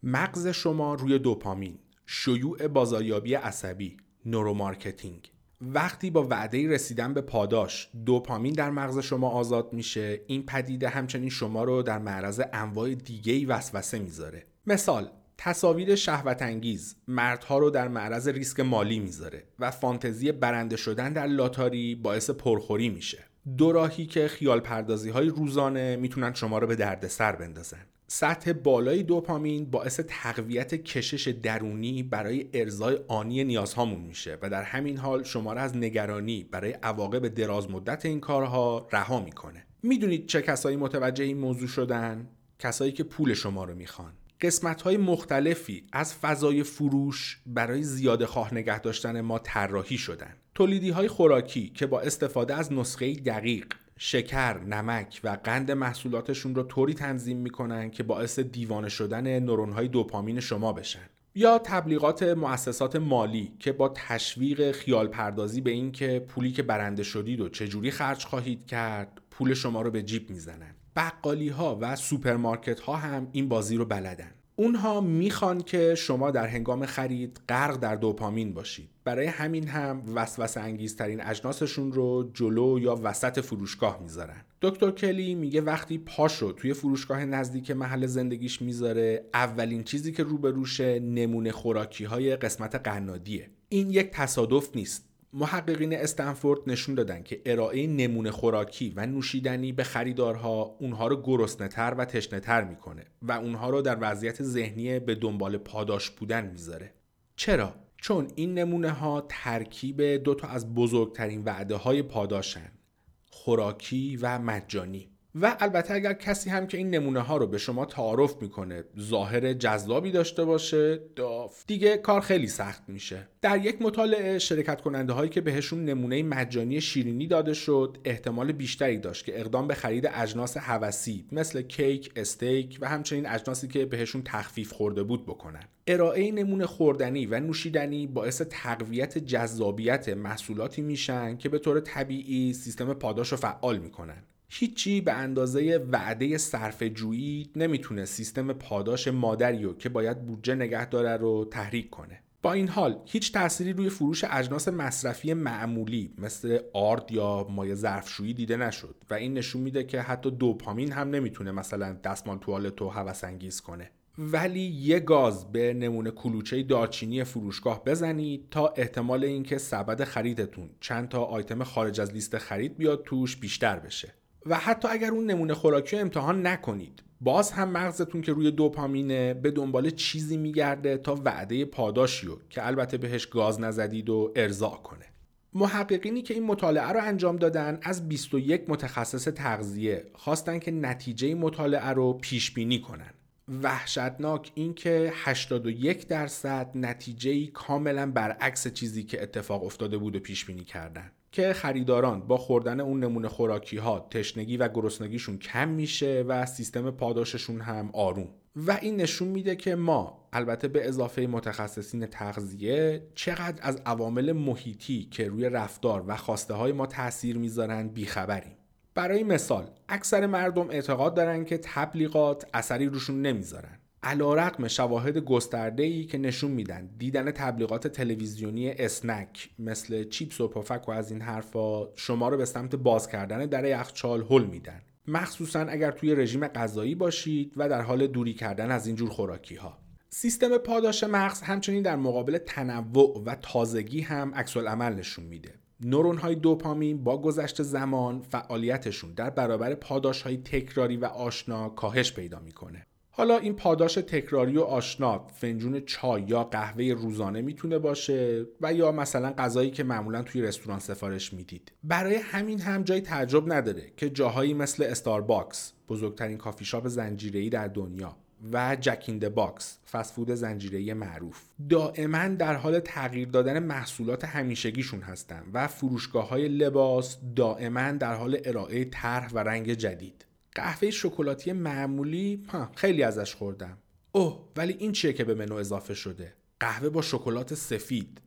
مغز شما روی دوپامین شیوع بازاریابی عصبی neuromarketing وقتی با وعده رسیدن به پاداش دوپامین در مغز شما آزاد میشه این پدیده همچنین شما رو در معرض انواع دیگه وسوسه می‌ذاره. مثال تصاویر شهوت انگیز مردها رو در معرض ریسک مالی می‌ذاره و فانتزی برنده شدن در لاتاری باعث پرخوری میشه. دوراهی که خیال پردازی های روزانه می‌تونن شما رو به دردسر بندازن. سطح بالای دوپامین باعث تقویت کشش درونی برای ارزای آنی نیازهامون میشه و در همین حال شما را از نگرانی برای عواقب دراز مدت این کارها رها می‌کنه. می‌دونید چه کسایی متوجه این موضوع شدن؟ کسایی که پول شما رو می‌خوان. قسمت های مختلفی از فضای فروش برای زیاده خواه نگه داشتن ما طراحی شدن. تولیدی های خوراکی که با استفاده از نسخه دقیق شکر، نمک و قند محصولاتشون رو طوری تنظیم می‌کنن که باعث دیوانه شدن نورونهای دوپامین شما بشن. یا تبلیغات مؤسسات مالی که با تشویق خیال پردازی به اینکه پولی که برنده شدید و چجوری خرج خواهید کرد پول شما رو به جیب می‌زنن. بقالی ها و سوپرمارکت ها هم این بازی رو بلدن. اونها می‌خوان که شما در هنگام خرید غرق در دوپامین باشید. برای همین هم وسوسه انگیزترین اجناسشون رو جلو یا وسط فروشگاه می‌ذارن دکتر کلی میگه وقتی پاشو توی فروشگاه نزدیک محل زندگیش می‌ذاره اولین چیزی که روبروشه نمونه خوراکی های قسمت قنادیه این یک تصادف نیست محققین استنفورد نشون دادن که ارائه نمونه خوراکی و نوشیدنی به خریدارها اونها رو گرسنه‌تر و تشنه‌تر می‌کنه و اونها رو در وضعیت ذهنی به دنبال پاداش بودن می‌ذاره. چرا؟ چون این نمونه ها ترکیب دو تا از بزرگترین وعده های پاداشن خوراکی و مجانی. و البته اگر کسی هم که این نمونه ها رو به شما تعارف می‌کنه ظاهر جذابی داشته باشه داف. دیگه کار خیلی سخت میشه. در یک مطالعه شرکت کننده هایی که بهشون نمونه مجانی شیرینی داده شد احتمال بیشتری داشت که اقدام به خرید اجناس هوسی مثل کیک، استیک و همچنین اجناسی که بهشون تخفیف خورده بود بکنن. ارائه نمونه خوردنی و نوشیدنی باعث تقویت جذابیت محصولاتی میشن که به طور طبیعی سیستم پاداش رو فعال می‌کنن. هیچی به اندازه وعده صرف جویی نمی‌تونه سیستم پاداش مادری رو که باید بودجه نگه داره رو تحریک کنه. با این حال هیچ تأثیری روی فروش اجناس مصرفی معمولی مثل آرد یا مایع ظرفشویی دیده نشد و این نشون میده که حتی دوپامین هم نمی‌تونه مثلا دستمال توالت رو هوس انگیز کنه. ولی یه گاز به نمونه کلوچه دارچینی فروشگاه بزنید تا احتمال اینکه سبد خریدتون چند تا آیتم خارج از لیست خرید بیاد توش بیشتر بشه. و حتی اگر اون نمونه خوراکی امتحان نکنید باز هم مغزتون که روی دوپامینه به دنبال چیزی میگرده تا وعده پاداشی رو که البته بهش گاز نزدید و ارضا کنه. محققینی که این مطالعه رو انجام دادن از 21 متخصص تغذیه خواستن که نتیجه مطالعه رو پیش بینی کنن. وحشتناک این که 81 درصد نتیجه کاملا برعکس چیزی که اتفاق افتاده بود و پیش بینی کردن. که خریداران با خوردن اون نمونه خوراکی ها تشنگی و گرسنگیشون کم میشه و سیستم پاداششون هم آروم. و این نشون میده که ما البته به اضافه متخصصین تغذیه چقدر از عوامل محیطی که روی رفتار و خواسته های ما تاثیر می‌ذارن بیخبریم. برای مثال اکثر مردم اعتقاد دارن که تبلیغات اثری روشون نمی‌ذارن. علا رقم شواهد گسترده ای که نشون میدن. دیدن تبلیغات تلویزیونی اسنک مثل چیپس و پفک و از این حرفا شما رو به سمت باز کردن در یخچال هل میدن. مخصوصا اگر توی رژیم غذایی باشید و در حال دوری کردن از اینجور خوراکی ها سیستم پاداش مغز همچنین در مقابل تنوع و تازگی هم عکس عمل نشون میده. نورون های دوپامین با گذشت زمان فعالیتشون در برابر پاداش های تکراری و آشنا کاهش پیدا می‌کنه. حالا این پاداش تکراری و آشنا فنجون چای یا قهوه روزانه می‌تونه باشه و یا مثلا غذایی که معمولا توی رستوران سفارش می‌دید. برای همین هم جای تعجب نداره که جاهایی مثل استارباکس بزرگترین کافی شاپ زنجیره‌ای در دنیا و Jack in the Box فست فود زنجیره معروف دائما در حال تغییر دادن محصولات همیشگیشون هستن و فروشگاه های لباس دائما در حال ارائه طرح و رنگ جدید. قهوه شکلاتی معمولی خیلی ازش خوردم. اوه ولی این چیه که به منو اضافه شده؟ قهوه با شکلات سفید.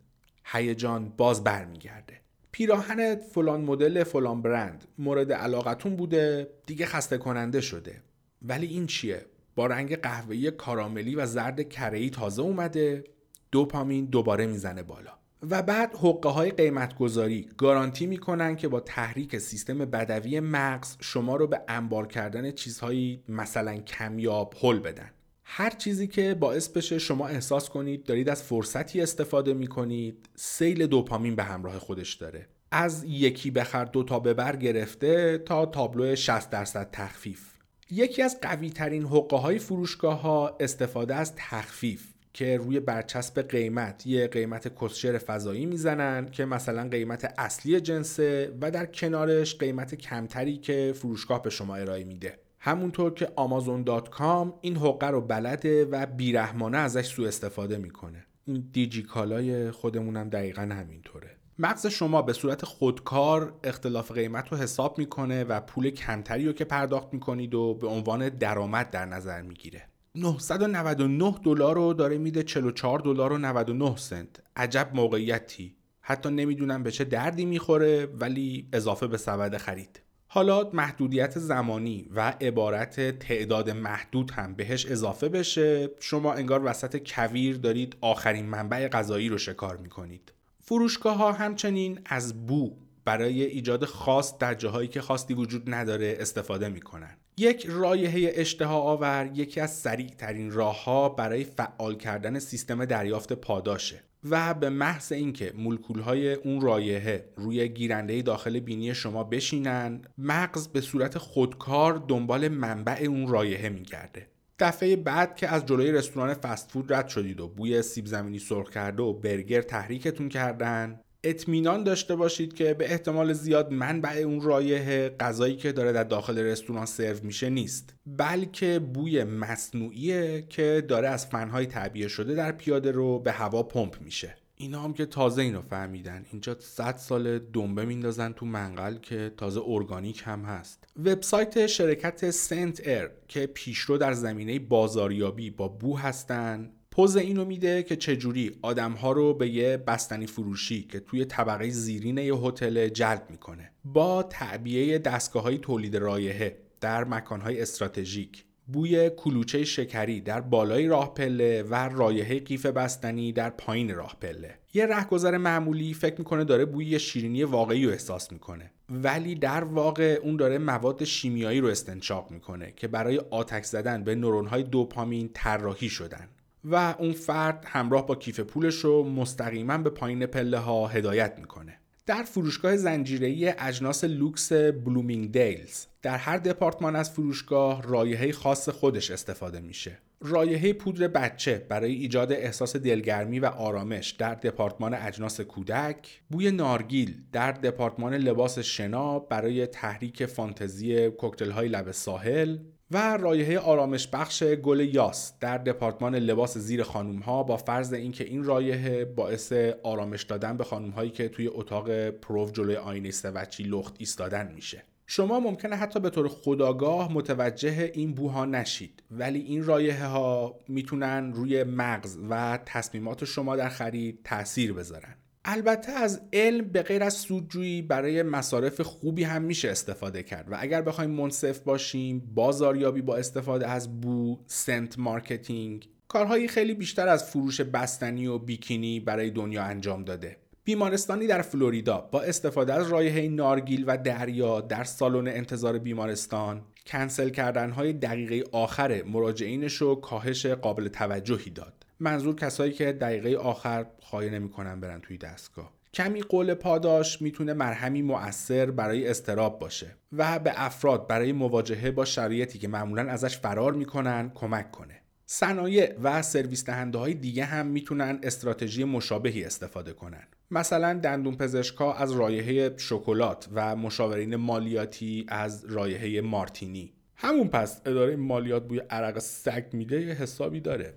هیجان باز برمیگرده. پیراهن فلان مدل فلان برند. مورد علاقتون بوده دیگه خسته کننده شده. ولی این چیه؟ با رنگ قهوه‌ای کاراملی و زرد کره‌ای تازه اومده دوپامین دوباره می‌زنه بالا. و بعد حقه های قیمت گذاری گارانتی می‌کنن که با تحریک سیستم بدوی مغز شما رو به انبار کردن چیزهایی مثلا کمیاب حل بدن. هر چیزی که باعث بشه شما احساس کنید دارید از فرصتی استفاده می‌کنید سیل دوپامین به همراه خودش داره. از یکی بخر دو تا ببر گرفته تا تابلو 60 درصد تخفیف. یکی از قوی ترین حقه های فروشگاه ها استفاده از تخفیف. که روی برچسب قیمت یه قیمت کسشر فضایی می‌زنن که مثلا قیمت اصلی جنسه و در کنارش قیمت کمتری که فروشگاه به شما ارائه میده. همونطور که آمازون.کام این حقه رو بلده و بیرحمانه ازش سوء استفاده می‌کنه. این دیجی کالای خودمونم دقیقا همینطوره. مغز شما به صورت خودکار اختلاف قیمت رو حساب می‌کنه و پول کمتری رو که پرداخت می‌کنید و به عنوان درآمد در نظر می‌گیره. 999 دلار رو داره میده 44 دلار و 99 سنت. عجب موقعیتی. حتی نمی‌دونم به چه دردی می‌خوره ولی اضافه به سبد خرید. حالا محدودیت زمانی و عبارت تعداد محدود هم بهش اضافه بشه. شما انگار وسط کویر دارید آخرین منبع غذایی رو شکار می‌کنید. فروشگاه ها همچنین از بو برای ایجاد خاص در جاهایی که خاصی وجود نداره استفاده می‌کنن. یک رایحه اشتها آور یکی از سریع ترین راه ها برای فعال کردن سیستم دریافت پاداشه و به محض اینکه مولکول های اون رایحه روی گیرنده داخل بینی شما بشینن مغز به صورت خودکار دنبال منبع اون رایحه میگرده. دفعه بعد که از جلوی رستوران فست فود رد شدید و بوی سیب زمینی سرخ کرده و برگر تحریکتون کردن اطمینان داشته باشید که به احتمال زیاد منبع اون رایحه غذایی که داره در داخل رستوران سرو میشه نیست. بلکه بوی مصنوعیه که داره از فنهای تعبیه شده در پیاده رو به هوا پمپ میشه. اینا هم که تازه اینو فهمیدن. اینجا 100 سال دنبه میندازن تو منقل که تازه ارگانیک هم هست. وبسایت شرکت ScentAir که پیشرو در زمینه بازاریابی با بو هستن پوز اینو میده که چجوری آدمها رو به یه بستنی فروشی که توی طبقه زیرین یه هتل جلب می‌کنه. با تعبیه دستگاه های تولید رایحه در مکانهای استراتژیک بوی کلوچه شکری در بالای راه پله و رایحه قیف بستنی در پایین راه پله. یه رهگذر معمولی فکر می‌کنه داره بوی شیرینی واقعی رو احساس می‌کنه ولی در واقع اون داره مواد شیمیایی رو استنشاق می‌کنه که برای آتک زدن به نورونهای دوپامین طراحی شدن. و اون فرد همراه با کیف پولش رو مستقیما به پایین پله ها هدایت می‌کنه. در فروشگاه زنجیره‌ای اجناس لوکس Bloomingdale's در هر دپارتمان از فروشگاه رایحه خاص خودش استفاده میشه. رایحه پودر بچه برای ایجاد احساس دلگرمی و آرامش در دپارتمان اجناس کودک بوی نارگیل در دپارتمان لباس شنا برای تحریک فانتزی کوکتل های لب ساحل و رایحه آرامش بخش گل یاس در دپارتمان لباس زیر خانوم ها با فرض اینکه این رایحه باعث آرامش دادن به خانوم هایی که توی اتاق پروف جلوی آینه سوچی لخت ایستادن میشه. شما ممکنه حتی به طور خودآگاه متوجه این بوها نشید ولی این رایحه ها می‌تونن روی مغز و تصمیمات شما در خرید تاثیر بذارن. البته از علم به غیر از سودجویی برای مصارف خوبی هم میشه استفاده کرد و اگر بخوایم منصف باشیم بازاریابی با استفاده از بو scent marketing کارهایی خیلی بیشتر از فروش بستنی و بیکینی برای دنیا انجام داده. بیمارستانی در فلوریدا با استفاده از رایحه نارگیل و دریا در سالن انتظار بیمارستان کنسل کردنهای دقیقه آخر مراجعینش رو کاهش قابل توجهی داد. منظور کسایی که دقیقه آخر خواهی نمی‌کنن برن توی دستگاه. کمی قول پاداش می‌تونه مرهمی مؤثر برای استراب باشه و به افراد برای مواجهه با شرایطی که معمولا ازش فرار می‌کنن کمک کنه. صنایع و سرویس دهنده های دیگه هم می‌تونن استراتژی مشابهی استفاده کنن. مثلا دندون پزشکا از رایحه شکلات و مشاورین مالیاتی از رایحه مارتینی. همون پس اداره مالیات بوی عرق سگ میده یه حسابی داره.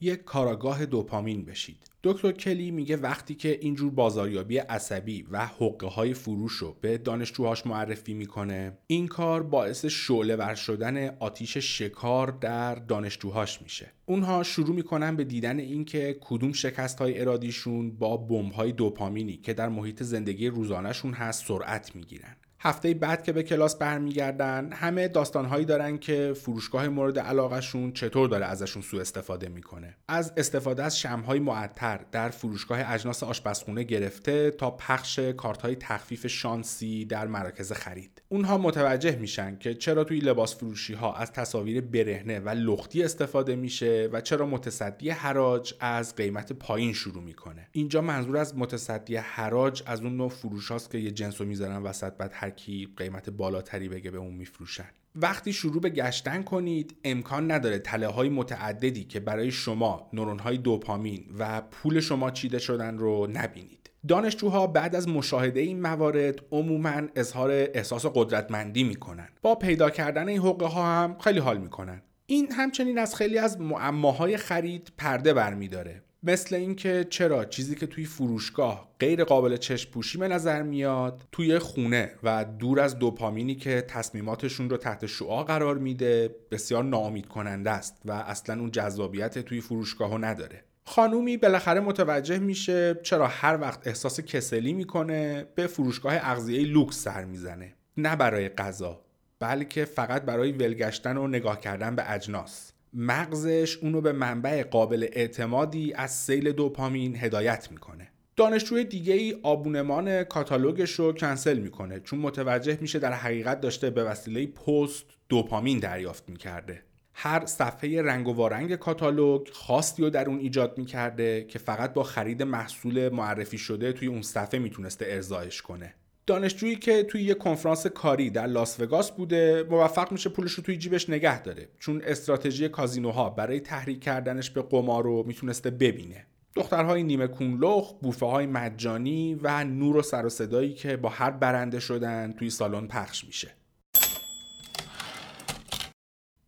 یک کاراگاه دوپامین بشید. دکتر کلی میگه وقتی که اینجور بازاریابی عصبی و حقه های فروش رو به دانشجوهاش معرفی می‌کنه این کار باعث شعله ور شدن آتیش شکار در دانشجوهاش میشه. اونها شروع می‌کنن به دیدن اینکه کدوم شکست های ارادیشون با بمب های دوپامینی که در محیط زندگی روزانهشون هست سرعت می‌گیرن. هفته بعد که به کلاس برمیگردن همه داستانهایی دارن که فروشگاه مورد علاقهشون چطور داره ازشون سوء استفاده می‌کنه. از استفاده از شمهای معطر در فروشگاه اجناس آشپزخونه گرفته تا پخش کارتهای تخفیف شانسی در مراکز خرید. اونها متوجه میشن که چرا توی لباس فروشی ها از تصاویر برهنه و لختی استفاده میشه و چرا متصدی حراج از قیمت پایین شروع می‌کنه. اینجا منظور از متصدی حراج از اون نوع فروش هاست که یه جنس رو می‌ذارن وسط بعد هر کی قیمت بالاتری بگه به اون میفروشن. وقتی شروع به گشتن کنید امکان نداره تله های متعددی که برای شما نورون های دوپامین و پول شما چیده شدن رو نبینید. دانشجوها بعد از مشاهده این موارد عموما اظهار احساس قدرتمندی می‌کنن. با پیدا کردن این حقوق ها هم خیلی حال می‌کنن. این همچنین از خیلی از معماهای خرید پرده برمیداره. مثل اینکه چرا چیزی که توی فروشگاه غیر قابل چشم پوشی به نظر میاد توی خونه و دور از دوپامینی که تصمیماتشون رو تحت شعا قرار میده بسیار ناامید کننده است و اصلا اون جذابیت توی فروشگاهو نداره. خانومی بالاخره متوجه میشه چرا هر وقت احساس کسلی می‌کنه به فروشگاه اغذیه لوکس سر می‌زنه. نه برای غذا بلکه فقط برای ول گشتن و نگاه کردن به اجناس. مغزش اونو به منبع قابل اعتمادی از سیل دوپامین هدایت می‌کنه. دانشجوی دیگه ای آبونمان کاتالوگش رو کنسل می‌کنه چون متوجه میشه در حقیقت داشته به وسیله پست دوپامین دریافت می‌کرده. هر صفحه رنگ و وارنگ کاتالوگ خاصی رو در اون ایجاد می‌کرده که فقط با خرید محصول معرفی شده توی اون صفحه می‌تونسته ارضاش کنه. دانشجویی که توی یه کنفرانس کاری در لاس وگاس بوده موفق میشه پولش رو توی جیبش نگه داره. چون استراتژی کازینوها برای تحریک کردنش به قمار رو می‌تونسته ببینه. دخترهای نیمه کونلخ، بوفه های مجانی و نور و سر و صدایی که با هر برنده شدن توی سالن پخش میشه.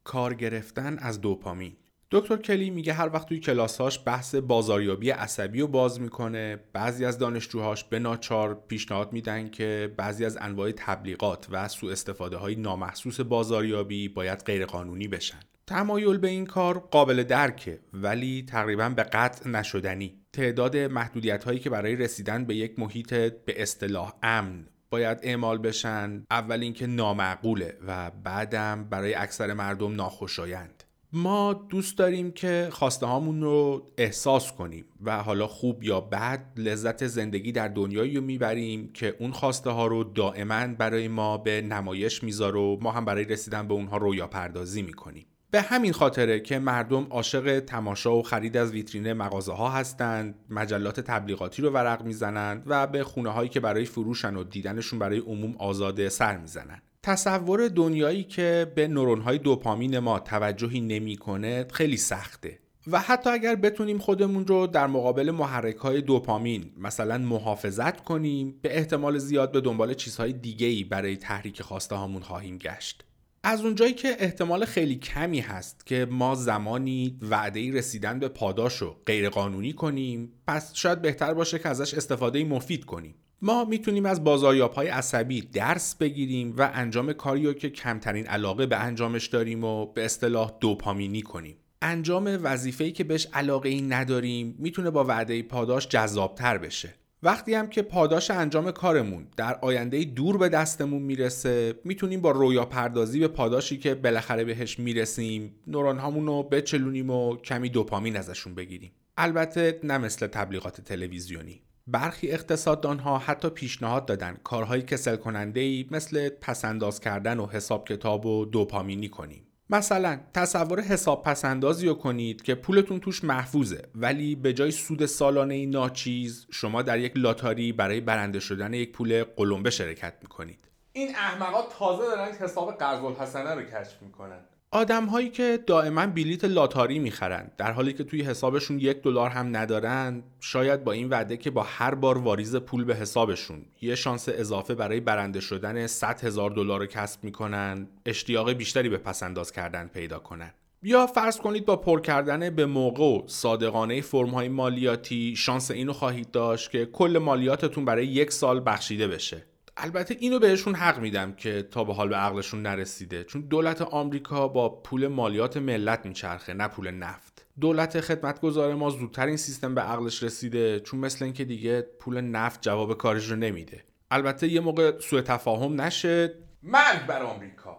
کار گرفتن از دوپامین. دکتر کلی میگه هر وقت توی کلاساش بحث بازاریابی عصبی رو باز می‌کنه بعضی از دانشجوهاش به ناچار پیشنهاد میدن که بعضی از انواع تبلیغات و سوء استفاده های نامحسوس بازاریابی باید غیرقانونی بشن. تمایل به این کار قابل درکه ولی تقریبا به قطع نشدنی. تعداد محدودیت هایی که برای رسیدن به یک محیط به اصطلاح امن باید اعمال بشن اول اینکه نامعقوله و بعدم برای اکثر مردم ناخوشایند. ما دوست داریم که خواسته هامون رو احساس کنیم و حالا خوب یا بد لذت زندگی در دنیایی رو می‌بریم که اون خواسته ها رو دائما برای ما به نمایش می‌ذاره و ما هم برای رسیدن به اونها رویا پردازی می‌کنیم. به همین خاطره که مردم عاشق تماشا و خرید از ویترین مغازه ها هستند مجلات تبلیغاتی رو ورق می‌زنند و به خونه هایی که برای فروشن و دیدنشون برای عموم آزاده سر می‌زنند. تصور دنیایی که به های دوپامین ما توجهی نمی‌کنه خیلی سخته. و حتی اگر بتونیم خودمون رو در مقابل محرک های دوپامین مثلا محافظت کنیم به احتمال زیاد به دنبال چیزهای دیگه ای برای تحریک خواسته هامون خواهیم گشت. از اونجایی که احتمال خیلی کمی هست که ما زمانی وعده رسیدن به پاداش رو غیرقانونی کنیم پس شاید بهتر باشه که ازش استفاده مفید کنیم. ما می‌تونیم از بازاریاب های عصبی درس بگیریم و انجام کاری که کمترین علاقه به انجامش داریم و به اصطلاح دوپامینی کنیم. انجام وظیفه‌ای که بهش علاقه ای نداریم می‌تونه با وعده پاداش جذابتر بشه. وقتی هم که پاداش انجام کارمون در آینده دور به دستمون می‌رسه می‌تونیم با رویا پردازی به پاداشی که بالاخره بهش می‌رسیم نوران هامون رو بچلونیم و کمی دوپامین ازشون بگیریم. البته نه مثل تبلیغات تلویزیونی. برخی اقتصاددان ها حتی پیشنهاد دادن کارهایی کسل کننده ای مثل پسنداز کردن و حساب کتاب و دوپامینی کنیم. مثلا تصور حساب پسندازی رو کنید که پولتون توش محفوظه ولی به جای سود سالانه ناچیز شما در یک لاتاری برای برنده شدن یک پول قلمبه شرکت می‌کنید. این احمقا تازه دارن حساب قرض الحسنه رو کشف می‌کنن. آدم هایی که دائما بلیت لاتاری می‌خرن در حالی که توی حسابشون یک دلار هم ندارن شاید با این وعده که با هر بار واریز پول به حسابشون یه شانس اضافه برای برنده شدن 100 هزار دلار رو کسب می‌کنن اشتیاق بیشتری به پسنداز کردن پیدا کنن. یا فرض کنید با پر کردن به موقع و صادقانه فرم های مالیاتی شانس اینو خواهید داشت که کل مالیاتتون برای یک سال بخشیده بشه. البته اینو بهشون حق میدم که تا به حال به عقلشون نرسیده. چون دولت آمریکا با پول مالیات ملت میچرخه نه پول نفت. دولت خدمتگزار ما زودتر این سیستم به عقلش رسیده چون مثل اینکه دیگه پول نفت جواب کارش رو نمیده. البته یه موقع سوء تفاهم نشه. مرگ بر آمریکا.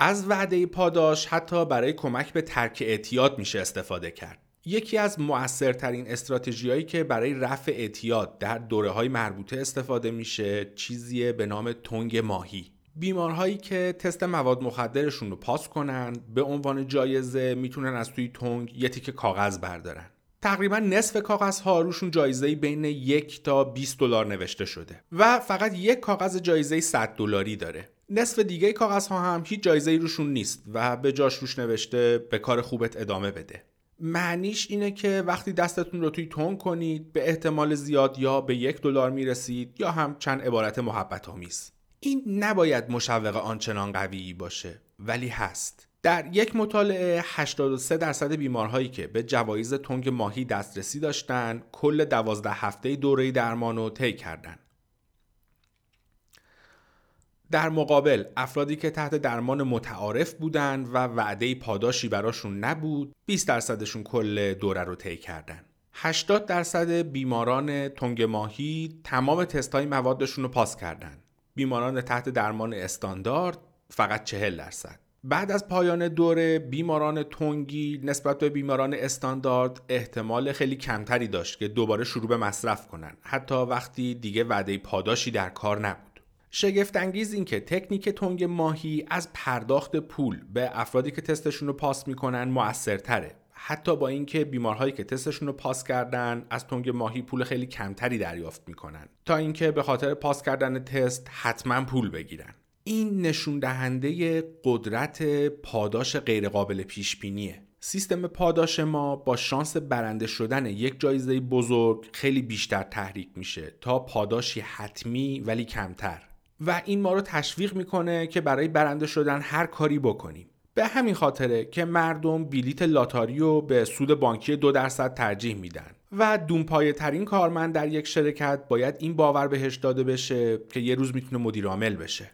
از وعده پاداش حتی برای کمک به ترک اعتیاد میشه استفاده کرد. یکی از مؤثرترین استراتژیهایی که برای رفع اعتیاد در دوره های مربوطه استفاده میشه چیزیه به نام تنگ ماهی. بیمارهایی که تست مواد مخدرشون رو پاس کنن به عنوان جایزه می‌تونن از توی تنگ یه تیکه کاغذ بردارن. تقریبا نصف کاغذ ها روشون جایزه بین یک تا 20 دلار نوشته شده و فقط یک کاغذ جایزه 100 دلاری داره. نصف دیگه کاغذ ها هم هیچ جایزه روشون نیست و به جاش روش نوشته به کار خوبت ادامه بده. معنیش اینه که وقتی دستتون رو توی تون کنید به احتمال زیاد یا به یک دلار می‌رسید یا هم چند عبارت محبت آمیز این نباید مشوق آنچنان قوی باشه ولی هست. در یک مطالعه 83 درصد بیمارهایی که به جوایز تنگ ماهی دسترسی داشتن کل 12 هفته دوره درمان رو طی کردن. در مقابل افرادی که تحت درمان متعارف بودند و وعده پاداشی براشون نبود 20 درصدشون کل دوره رو طی کردن. 80 درصد بیماران تنگ ماهی تمام تست های موادشون رو پاس کردن. بیماران تحت درمان استاندارد فقط 40 درصد. بعد از پایان دوره بیماران تنگی نسبت به بیماران استاندارد احتمال خیلی کمتری داشت که دوباره شروع به مصرف کنن. حتی وقتی دیگه وعده پاداشی در کار نبود. شگفت انگیز این که تکنیک تنگ ماهی از پرداخت پول به افرادی که تستشون رو پاس می‌کنن موثرتره. حتی با اینکه بیمارهایی که تستشون رو پاس کردن از تنگ ماهی پول خیلی کمتری دریافت می‌کنن. تا اینکه به خاطر پاس کردن تست حتما پول بگیرن. این نشون دهنده قدرت پاداش غیرقابل پیش بینیه سیستم پاداش ما با شانس برنده شدن یک جایزه بزرگ خیلی بیشتر تحریک میشه تا پاداشی حتمی ولی کمتر. و این ما رو تشویق می‌کنه که برای برنده شدن هر کاری بکنیم. به همین خاطره که مردم بلیت لاتاری رو به سود بانکی دو درصد ترجیح میدن. و دونپایه ترین کارمند در یک شرکت باید این باور بهش داده بشه که یه روز می‌تونه مدیر عامل بشه.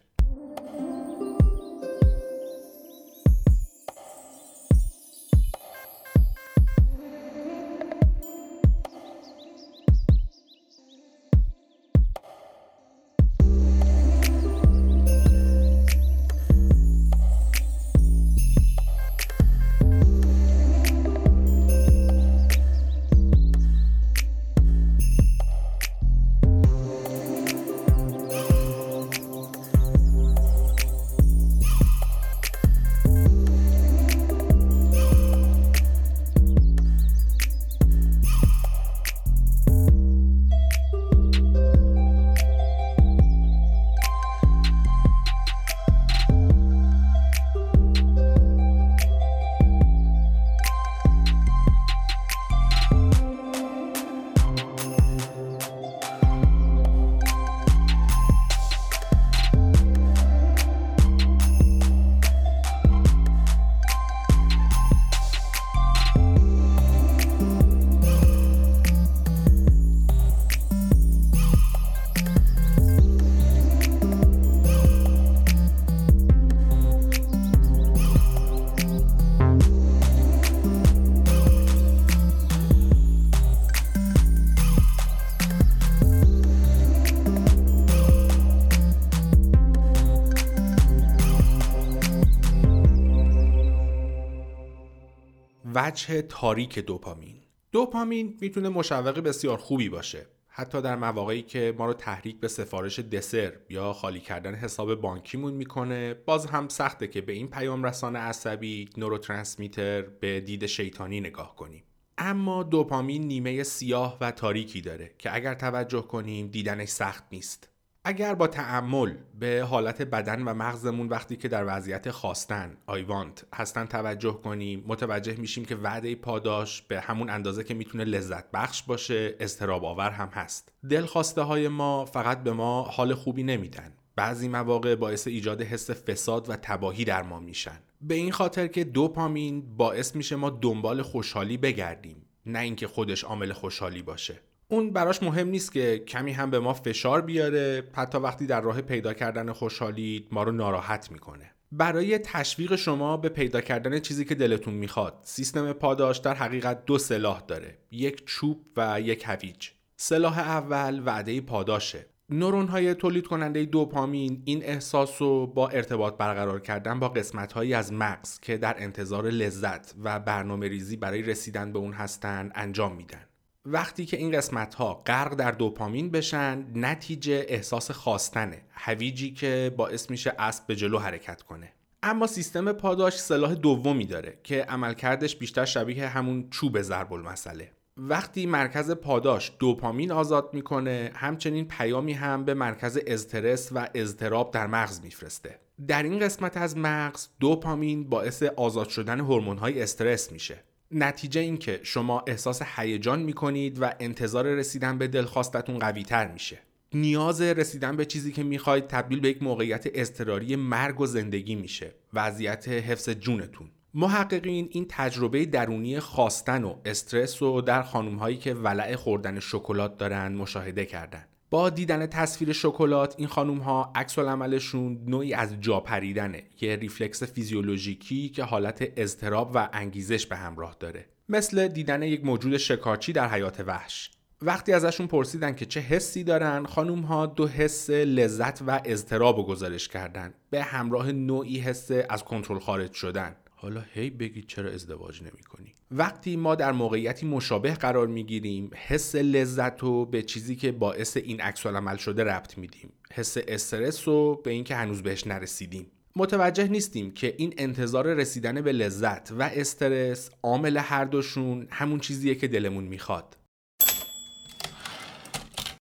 وجه تاریک دوپامین. دوپامین می‌تونه مشوق بسیار خوبی باشه. حتی در مواقعی که ما رو تحریک به سفارش دسر یا خالی کردن حساب بانکیمون می‌کنه باز هم سخته که به این پیام رسان عصبی نوروترانسمیتر به دید شیطانی نگاه کنیم. اما دوپامین نیمه سیاه و تاریکی داره که اگر توجه کنیم دیدنش سخت نیست. اگر با تعمل به حالت بدن و مغزمون وقتی که در وضعیت خواستن آیوانت هستن توجه کنیم متوجه میشیم که وعده پاداش به همون اندازه که می‌تونه لذت بخش باشه استراب آور هم هست. دلخواسته های ما فقط به ما حال خوبی نمیدن. بعضی مواقع باعث ایجاد حس فساد و تباهی در ما میشن. به این خاطر که دوپامین باعث میشه ما دنبال خوشحالی بگردیم. نه اینکه خودش عامل خوشحالی باشه. اون براش مهم نیست که کمی هم به ما فشار بیاره حتی وقتی در راه پیدا کردن خوشحالی ما رو ناراحت می‌کنه. برای تشویق شما به پیدا کردن چیزی که دلتون می‌خواد سیستم پاداش در حقیقت دو سلاح داره یک چوب و یک هویج. سلاح اول وعده پاداشه. نورون های تولید کننده دوپامین این احساس رو با ارتباط برقرار کردن با قسمت هایی از مغز که در انتظار لذت و برنامه ریزی برای رسیدن به اون هستن انجام میدن. وقتی که این قسمت ها غرق در دوپامین بشن نتیجه احساس خواستنه. هویجی که باعث میشه اسب به جلو حرکت کنه. اما سیستم پاداش سلاح دومی داره که عملکردش بیشتر شبیه همون چوب ضرب المثله. وقتی مرکز پاداش دوپامین آزاد می‌کنه همچنین پیامی هم به مرکز استرس و اضطراب در مغز میفرسته. در این قسمت از مغز دوپامین باعث آزاد شدن های استرس میشه. نتیجه این که شما احساس هیجان می‌کنید و انتظار رسیدن به دلخواستتون قوی تر میشه. نیاز رسیدن به چیزی که می‌خواید تبدیل به یک موقعیت اضطراری مرگ و زندگی میشه. وضعیت حفظ جونتون. محققین این تجربه درونی خواستن و استرس و در خانم هایی که ولع خوردن شکلات دارن مشاهده کردن. با دیدن تصویر شکلات این خانوم ها عکس عملشون نوعی از جا پریدنه. یه ریفلکس فیزیولوژیکی که حالت اضطراب و انگیزش به همراه داره. مثل دیدن یک موجود شکارچی در حیات وحش. وقتی ازشون پرسیدن که چه حسی دارن خانوم ها دو حس لذت و اضطراب رو گزارش کردن. به همراه نوعی حس از کنترل خارج شدن. حالا هی بگید چرا ازدواج نمی کنی وقتی ما در موقعیتی مشابه قرار می گیریم حس لذت رو به چیزی که باعث این عکس عمل شده ربط میدیم. حس استرس رو به اینکه هنوز بهش نرسیدیم. متوجه نیستیم که این انتظار رسیدن به لذت و استرس عامل هر دوشون همون چیزیه که دلمون می‌خواد.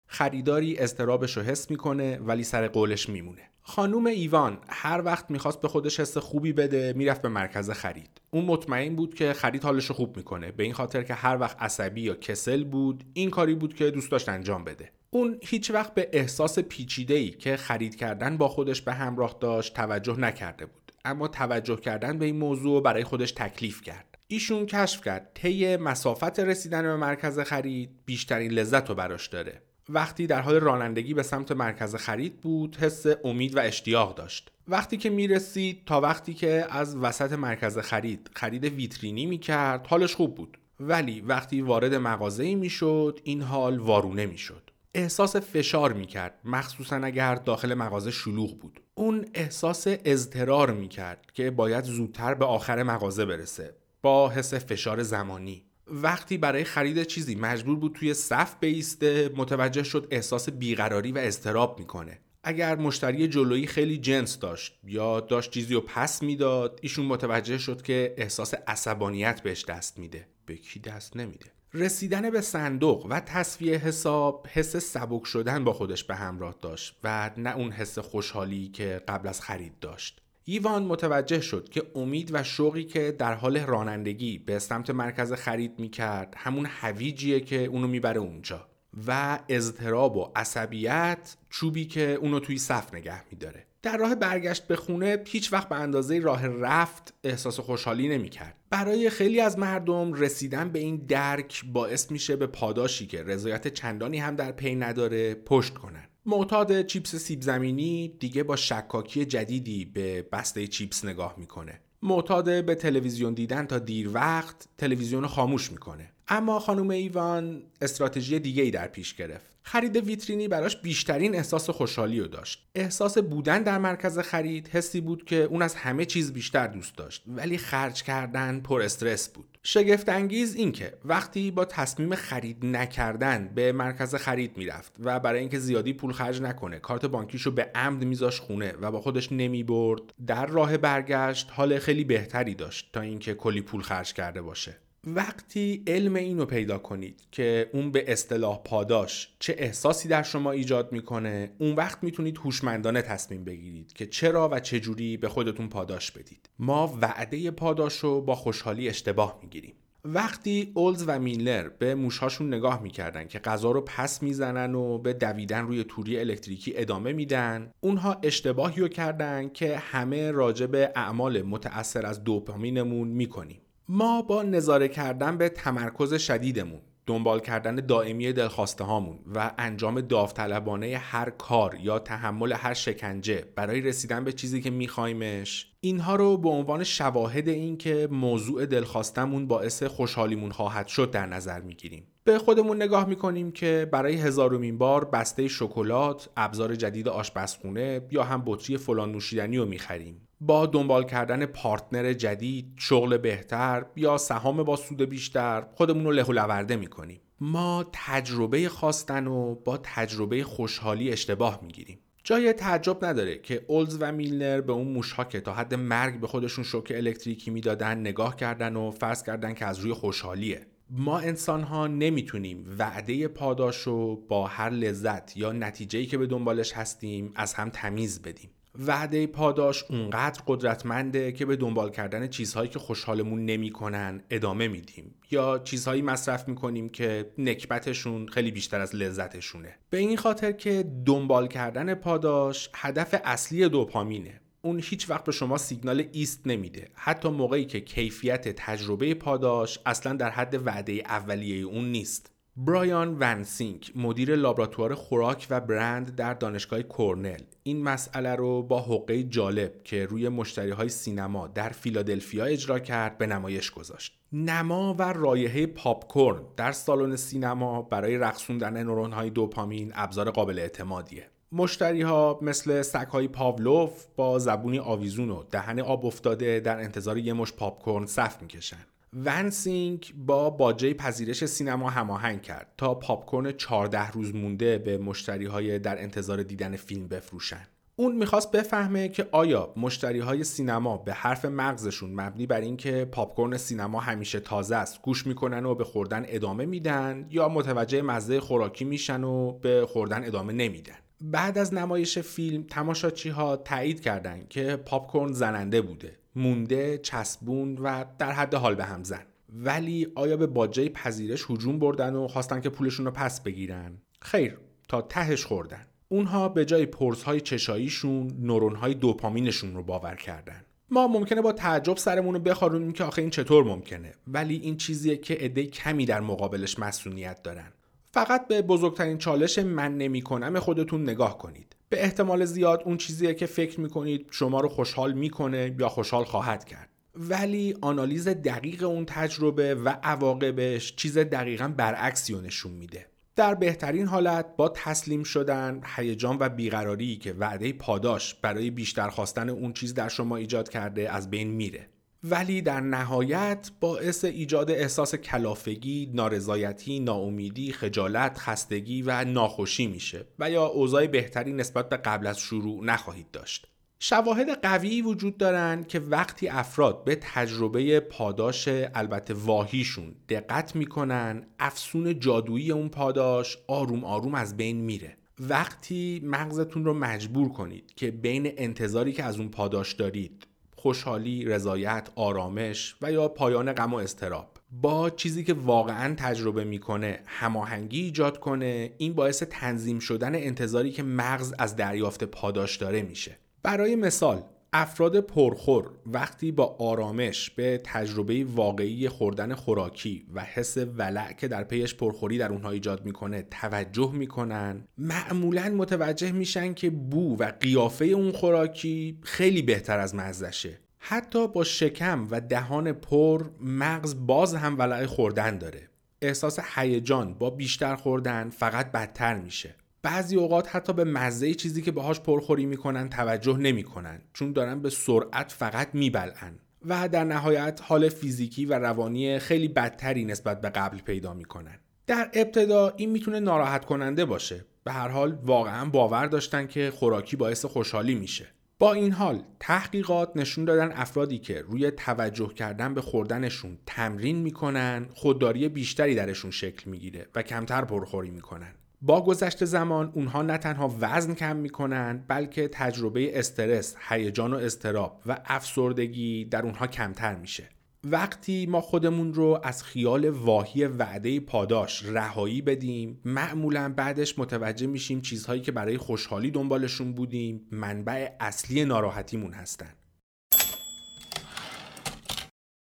خریداری استرابش رو حس می‌کنه ولی سر قولش میمونه. خانوم ایوان هر وقت می‌خواست به خودش حس خوبی بده می‌رفت به مرکز خرید. اون مطمئن بود که خرید حالش خوب می‌کنه. به این خاطر که هر وقت عصبی یا کسل بود این کاری بود که دوست داشت انجام بده. اون هیچ وقت به احساس پیچیده ای که خرید کردن با خودش به همراه داشت توجه نکرده بود. اما توجه کردن به این موضوع برای خودش تکلیف کرد. ایشون کشف کرد طی مسافت رسیدن به مرکز خرید بیشترین لذت رو براش داره. وقتی در حال رانندگی به سمت مرکز خرید بود حس امید و اشتیاق داشت. وقتی که می‌رسید تا وقتی که از وسط مرکز خرید خرید ویترینی می‌کرد حالش خوب بود. ولی وقتی وارد مغازه‌ای می‌شد این حال وارونه می‌شد. احساس فشار می‌کرد مخصوصا اگر داخل مغازه شلوغ بود. اون احساس اضطرار می‌کرد که باید زودتر به آخر مغازه برسه. با حس فشار زمانی. وقتی برای خرید چیزی مجبور بود توی صف بیسته متوجه شد احساس بیقراری و اضطراب می‌کنه. اگر مشتری جلویی خیلی جنس داشت یا داشت چیزی رو پس می‌داد ایشون متوجه شد که احساس عصبانیت بهش دست میده. به کی دست نمیده؟ رسیدن به صندوق و تصفیه حساب حس سبک شدن با خودش به همراه داشت و نه اون حس خوشحالی که قبل از خرید داشت. ایوان متوجه شد که امید و شوقی که در حال رانندگی به سمت مرکز خرید می‌کرد همون هویجیه که اونو می‌بره اونجا و اضطراب و عصبیت چوبی که اونو توی صف نگه میداره. در راه برگشت به خونه هیچ وقت به اندازه راه رفت احساس خوشحالی نمی‌کرد. برای خیلی از مردم رسیدن به این درک باعث میشه به پاداشی که رضایت چندانی هم در پی نداره پشت کنن. معتاد چیپس سیب زمینی دیگه با شکاکی جدیدی به بسته چیپس نگاه می‌کنه. معتاد به تلویزیون دیدن تا دیر وقت تلویزیون خاموش می‌کنه. اما خانم ایوان استراتژی دیگه ای در پیش گرفت. خرید ویترینی براش بیشترین احساس خوشحالی رو داشت. احساس بودن در مرکز خرید حسی بود که اون از همه چیز بیشتر دوست داشت ولی خرج کردن پر استرس بود. شگفت انگیز این که وقتی با تصمیم خرید نکردن به مرکز خرید می‌رفت و برای اینکه زیادی پول خرج نکنه کارت بانکیشو به عمد میذاش خونه و با خودش نمی‌برد در راه برگشت حال خیلی بهتری داشت تا اینکه کلی پول خرج کرده باشه. وقتی علم اینو پیدا کنید که اون به اصطلاح پاداش چه احساسی در شما ایجاد می‌کنه اون وقت می‌تونید هوشمندانه تصمیم بگیرید که چرا و چه جوری به خودتون پاداش بدید. ما وعده پاداش رو با خوشحالی اشتباه می‌گیریم. وقتی اولز و میلر به موشهاشون نگاه می‌کردن که غذا رو پس می‌زنن و به دویدن روی توری الکتریکی ادامه میدن اونها اشتباهی رو کردن که همه راجع به اعمال متأثر از دوپامینمون می‌کنیم. ما با نظاره کردن به تمرکز شدیدمون دنبال کردن دائمی دلخواسته هامون و انجام داوطلبانه هر کار یا تحمل هر شکنجه برای رسیدن به چیزی که میخوایمش اینها رو به عنوان شواهد این که موضوع دلخواستمون باعث خوشحالیمون خواهد شد در نظر می‌گیریم. به خودمون نگاه می‌کنیم که برای هزارمین بار بسته شکلات، ابزار جدید آشپزخونه یا هم بطری فلان نوشیدنی رو می‌خریم. با دنبال کردن پارتنر جدید، شغل بهتر یا سهام با سود بیشتر خودمون رو له لورده می‌کنیم. ما تجربه خواستن و با تجربه خوشحالی اشتباه می‌گیریم. جای تعجب نداره که اولز و میلنر به اون موشها که تا حد مرگ به خودشون شوک الکتریکی می‌دادن نگاه کردن و فرض کردن که از روی خوشحالیه. ما انسان ها نمی‌تونیم وعده پاداش رو با هر لذت یا نتیجه‌ای که به دنبالش هستیم از هم تمیز بدیم. وعده پاداش اونقدر قدرتمنده که به دنبال کردن چیزهایی که خوشحالمون نمی‌کنن ادامه میدیم. یا چیزهایی مصرف می‌کنیم که نکبتشون خیلی بیشتر از لذتشونه. به این خاطر که دنبال کردن پاداش هدف اصلی دوپامینه. اون هیچ وقت به شما سیگنال ایست نمیده. حتی موقعی که کیفیت تجربه پاداش اصلا در حد وعده اولیه اون نیست. برایان وانسینک مدیر لابراتوار خوراک و برند در دانشگاه کورنل. این مسئله رو با حقه جالب که روی مشتری های سینما در فیلادلفیا اجرا کرد به نمایش گذاشت. نما و رایحه پاپکورن در سالن سینما برای رقصوندن نورون های دوپامین ابزار قابل اعتمادیه. مشتری ها مثل سگ های پاولوف با زبونی آویزون و دهن آب افتاده در انتظار یه مشت پاپکورن صف می‌کشن. ونسینگ با باجه پذیرش سینما هماهنگ کرد تا پاپکورن 14 روز مونده به مشتری های در انتظار دیدن فیلم بفروشن. اون می‌خواست بفهمه که آیا مشتری های سینما به حرف مغزشون مبنی بر اینکه پاپکورن سینما همیشه تازه است گوش می‌کنن و به خوردن ادامه میدن یا متوجه مزه خوراکی میشن و به خوردن ادامه نمیدن. بعد از نمایش فیلم تماشاچی ها تایید کردند که پاپکورن زننده بوده مونده چسبون و در حد حال به هم زن. ولی آیا به باجه پذیرش هجوم بردن و خواستن که پولشون رو پس بگیرن؟ خیر تا تهش خوردن. اونها به جای پرس های چشاییشون نورون های دوپامینشون رو باور کردن. ما ممکنه با تعجب سرمون رو بخارونیم که آخه این چطور ممکنه. ولی این چیزیه که عده کمی در مقابلش مسئولیت دارن. فقط به بزرگترین چالش من نمی‌کنم خودتون نگاه کنید. به احتمال زیاد اون چیزیه که فکر می‌کنید شما رو خوشحال می‌کنه یا خوشحال خواهد کرد. ولی آنالیز دقیق اون تجربه و عواقبش چیز دقیقا برعکسی رو نشون میده. در بهترین حالت با تسلیم شدن هیجان و بیقراری که وعده پاداش برای بیشتر خواستن اون چیز در شما ایجاد کرده از بین میره. ولی در نهایت باعث ایجاد احساس کلافگی، نارضایتی، ناامیدی، خجالت، خستگی و ناخوشی میشه و یا اوضاع بهتری نسبت به قبل از شروع نخواهید داشت. شواهد قوی وجود دارند که وقتی افراد به تجربه پاداش البته واهیشون دقت می‌کنن افسون جادویی اون پاداش آروم آروم از بین میره وقتی مغزتون رو مجبور کنید که بین انتظاری که از اون پاداش دارید خوشحالی، رضایت، آرامش و یا پایان غم و استراب با چیزی که واقعا تجربه می‌کنه هماهنگی ایجاد کنه این باعث تنظیم شدن انتظاری که مغز از دریافت پاداش داره میشه. برای مثال افراد پرخور وقتی با آرامش به تجربه واقعی خوردن خوراکی و حس ولع که در پیش پرخوری در اونها ایجاد می‌کنه توجه می‌کنن معمولا متوجه میشن که بو و قیافه اون خوراکی خیلی بهتر از مزدشه حتی با شکم و دهان پر مغز باز هم ولع خوردن داره. احساس هیجان با بیشتر خوردن فقط بدتر میشه. بعضی اوقات حتی به مزه چیزی که باهاش پرخوری می‌کنن توجه نمی‌کنن چون دارن به سرعت فقط میبلعن. و در نهایت حال فیزیکی و روانی خیلی بدتری نسبت به قبل پیدا می‌کنن. در ابتدا این می‌تونه ناراحت کننده باشه. به هر حال واقعا باور داشتن که خوراکی باعث خوشحالی میشه. با این حال تحقیقات نشون دادن افرادی که روی توجه کردن به خوردنشون تمرین می‌کنن خودداری بیشتری درشون شکل می‌گیره و کمتر پرخوری می‌کنن. با گذشت زمان اونها نه تنها وزن کم می‌کنن بلکه تجربه استرس، هیجان و استراب و افسردگی در اونها کمتر میشه. وقتی ما خودمون رو از خیال واهی وعده پاداش رهایی بدیم معمولا بعدش متوجه میشیم چیزهایی که برای خوشحالی دنبالشون بودیم منبع اصلی ناراحتیمون هستن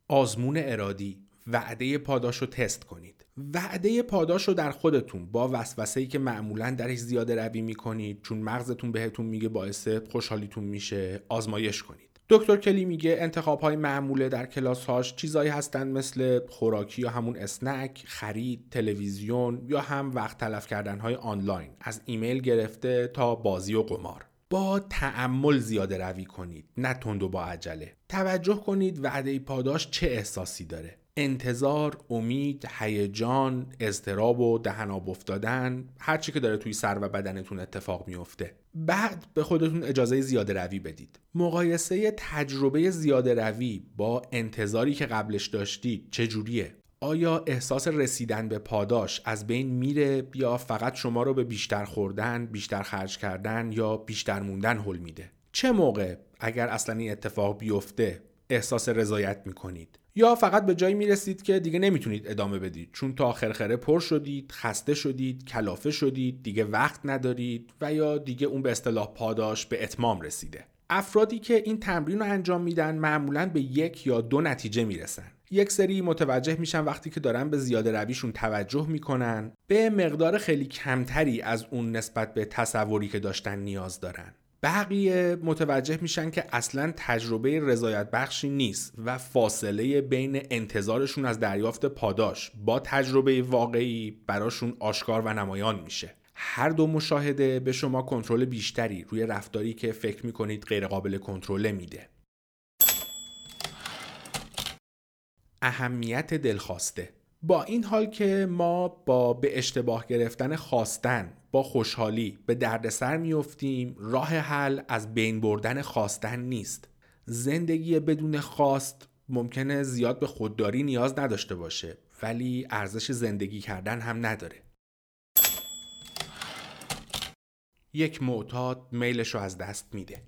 آزمون ارادی وعده پاداش رو تست کنید. وعده پاداش رو در خودتون با وسوسه‌ای که معمولا درش زیاده روی می‌کنید چون مغزتون بهتون میگه باعث خوشحالیتون میشه آزمایش کنید. دکتر کلی میگه انتخاب های معموله در کلاس هاش چیزایی هستند مثل خوراکی یا همون اسنک، خرید، تلویزیون یا هم وقت تلف کردن های آنلاین. از ایمیل گرفته تا بازی و قمار. با تعمل زیاده روی کنید نه تند و با عجله. توجه کنید وعده پاداش چه احساسی داره. انتظار، امید، هیجان، اضطراب و دهن آب افتادن هر چی که داره توی سر و بدنتون اتفاق میفته بعد به خودتون اجازه زیاده روی بدید مقایسه تجربه زیاده روی با انتظاری که قبلش داشتید چجوریه آیا احساس رسیدن به پاداش از بین میره یا فقط شما رو به بیشتر خوردن، بیشتر خرج کردن یا بیشتر موندن حل میده؟ چه موقع اگر اصلا این اتفاق بیفته احساس رضایت می‌کنید؟ یا فقط به جایی می‌رسید که دیگه نمی‌تونید ادامه بدید. چون تا خرخره پر شدید خسته شدید کلافه شدید دیگه وقت ندارید و یا دیگه اون به اصطلاح پاداش به اتمام رسیده. افرادی که این تمرین رو انجام میدن معمولا به یک یا دو نتیجه می‌رسن. یک سری متوجه میشن وقتی که دارن به زیاده رویشون توجه می‌کنن به مقدار خیلی کمتری از اون نسبت به تصوری که داشتن نیاز دارن. بقیه متوجه میشن که اصلا تجربه رضایت بخشی نیست و فاصله بین انتظارشون از دریافت پاداش با تجربه واقعی براشون آشکار و نمایان میشه. هر دو مشاهده به شما کنترل بیشتری روی رفتاری که فکر می‌کنید غیرقابل کنترل میده. اهمیت دلخواسته. با این حال که ما با به اشتباه گرفتن خواستن با خوشحالی به دردسر میفتیم راه حل از بین بردن خواستن نیست. زندگی بدون خواست ممکنه زیاد به خودداری نیاز نداشته باشه ولی ارزش زندگی کردن هم نداره. یک معتاد میلش رو از دست میده.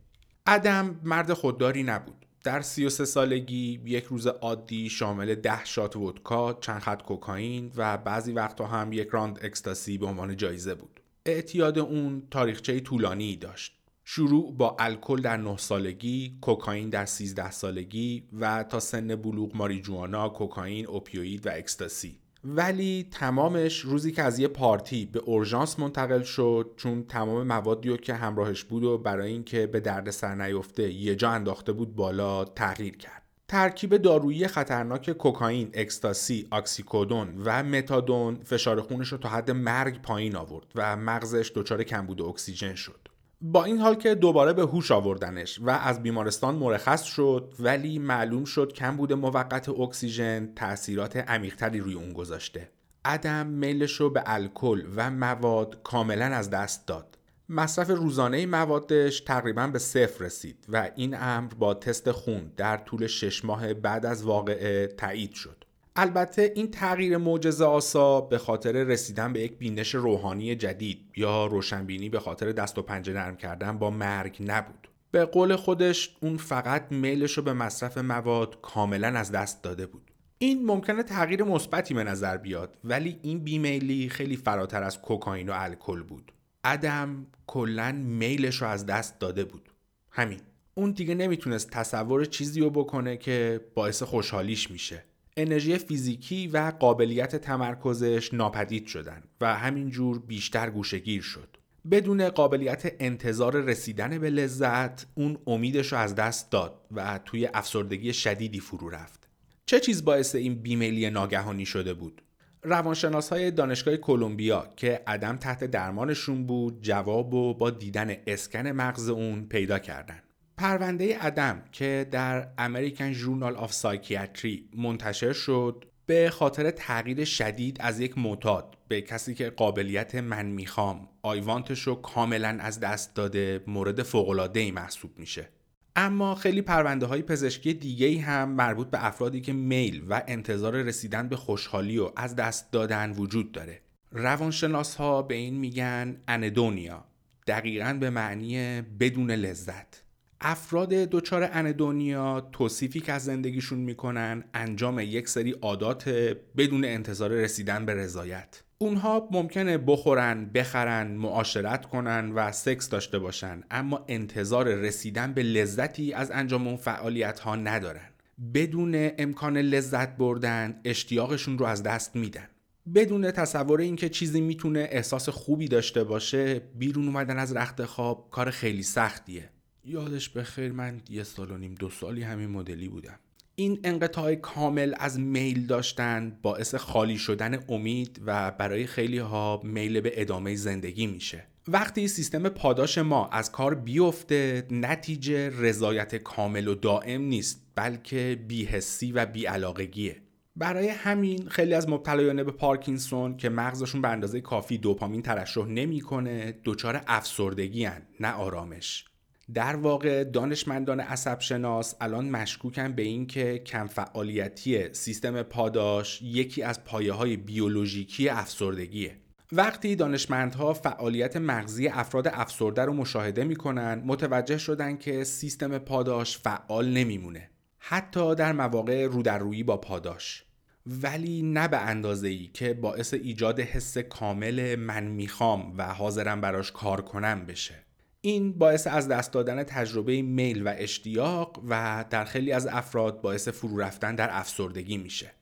ادم مرد خودداری نبود. در 33 سالگی یک روز عادی شامل 10 شات ودکا، چند خط کوکائین و بعضی وقتها هم یک راند اکستاسی به عنوان جایزه بود. اعتیاد اون تاریخچه طولانی داشت. شروع با الکل در 9 سالگی، کوکائین در 13 سالگی و تا سن بلوغ ماریجوانا، کوکائین، اوپیوید و اکستاسی. ولی تمامش روزی که از یه پارتی به اورژانس منتقل شد چون تمام موادی که همراهش بود و برای اینکه به درد سر نیفته یه جا انداخته بود بالا تغییر کرد ترکیب دارویی خطرناک کوکائین، اکستاسی، اکسیکودون و متادون فشار خونش رو تا حد مرگ پایین آورد و مغزش دچار کمبود اکسیژن شد. با این حال که دوباره به هوش آوردنش و از بیمارستان مرخص شد ولی معلوم شد کم بوده موقت اکسیژن تاثیرات عمیقتری روی اون گذاشته. ادم میلش رو به الکل و مواد کاملا از دست داد. مصرف روزانه موادش تقریبا به صفر رسید و این امر با تست خون در طول شش ماه بعد از واقعه تایید شد. البته این تغییر معجزه آسا به خاطر رسیدن به یک بینش روحانی جدید یا روشنبینی به خاطر دست و پنجه نرم کردن با مرگ نبود. به قول خودش اون فقط میلش رو به مصرف مواد کاملا از دست داده بود. این ممکنه تغییر مثبتی به نظر بیاد ولی این بیمیلی خیلی فراتر از کوکائین و الکل بود. ادم کلا میلش رو از دست داده بود. همین. اون دیگه نمی‌تونست تصور چیزی رو بکنه که باعث خوشحالیش میشه. انرژی فیزیکی و قابلیت تمرکزش ناپدید شدن و همینجور بیشتر گوشگیر شد. بدون قابلیت انتظار رسیدن به لذت اون امیدش رو از دست داد و توی افسردگی شدیدی فرو رفت. چه چیز باعث این بیمیلی ناگهانی شده بود؟ روانشناس های دانشگاه کلمبیا که عدم تحت درمانشون بود جواب و با دیدن اسکن مغز اون پیدا کردن پرونده ادم که در American Journal of Psychiatry منتشر شد به خاطر تغییر شدید از یک معتاد به کسی که قابلیت من می‌خوام I want ش رو کاملا از دست داده مورد فوق‌العاده ای محسوب میشه. اما خیلی پرونده های پزشکی دیگه ای هم مربوط به افرادی که میل و انتظار رسیدن به خوشحالی و از دست دادن وجود داره. روانشناس ها به این میگن anhedonia دقیقا به معنی بدون لذت. افراد دچار اندونیا توصیفی که از زندگیشون می‌کنن انجام یک سری عادات بدون انتظار رسیدن به رضایت. اونها ممکنه بخورن، بخرن، معاشرت کنن و سکس داشته باشن اما انتظار رسیدن به لذتی از انجام اون فعالیت ها ندارن. بدون امکان لذت بردن اشتیاقشون رو از دست میدن. بدون تصور اینکه چیزی می‌تونه احساس خوبی داشته باشه بیرون اومدن از رخت خواب کار خیلی سختیه. یادش بخیر من یه سال و نیم دو سالی همین مدلی بودم. این انقطاع کامل از میل داشتن باعث خالی شدن امید و برای خیلی ها میل به ادامه زندگی میشه. وقتی سیستم پاداش ما از کار بیفته نتیجه رضایت کامل و دائم نیست بلکه بیحسی و بیعلاقگیه. برای همین خیلی از مبتلایان به پارکینسون که مغزشون به اندازه کافی دوپامین ترشح نمی‌کنه دچار افسردگی نه آرامش. در واقع دانشمندان عصب شناس الان مشکوکن به اینکه کم فعالیتی سیستم پاداش یکی از پایه های بیولوژیکی افسردگیه. وقتی دانشمندها فعالیت مغزی افراد افسرده رو مشاهده می‌کنن متوجه شدن که سیستم پاداش فعال نمیمونه. حتی در مواقع رودررویی با پاداش. ولی نه به اندازه ای که باعث ایجاد حس کامل من می‌خوام و حاضرم براش کار کنم بشه. این باعث از دست دادن تجربه میل و اشتیاق و در خیلی از افراد باعث فرو رفتن در افسردگی میشه.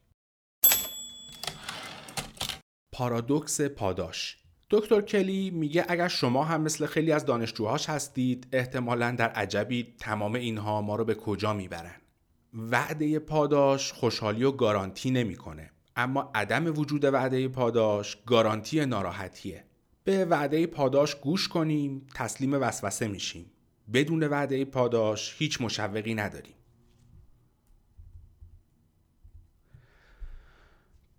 پارادوکس پاداش. دکتر کلی میگه اگر شما هم مثل خیلی از دانشجوهاش هستید احتمالا در عجبی تمام اینها ما رو به کجا می‌برن؟ وعده پاداش خوشحالی و گارانتی نمی‌کنه. اما عدم وجود وعده پاداش گارانتی ناراحتیه. به وعده پاداش گوش کنیم تسلیم وسوسه میشیم. بدون وعده پاداش هیچ مشوقی نداریم.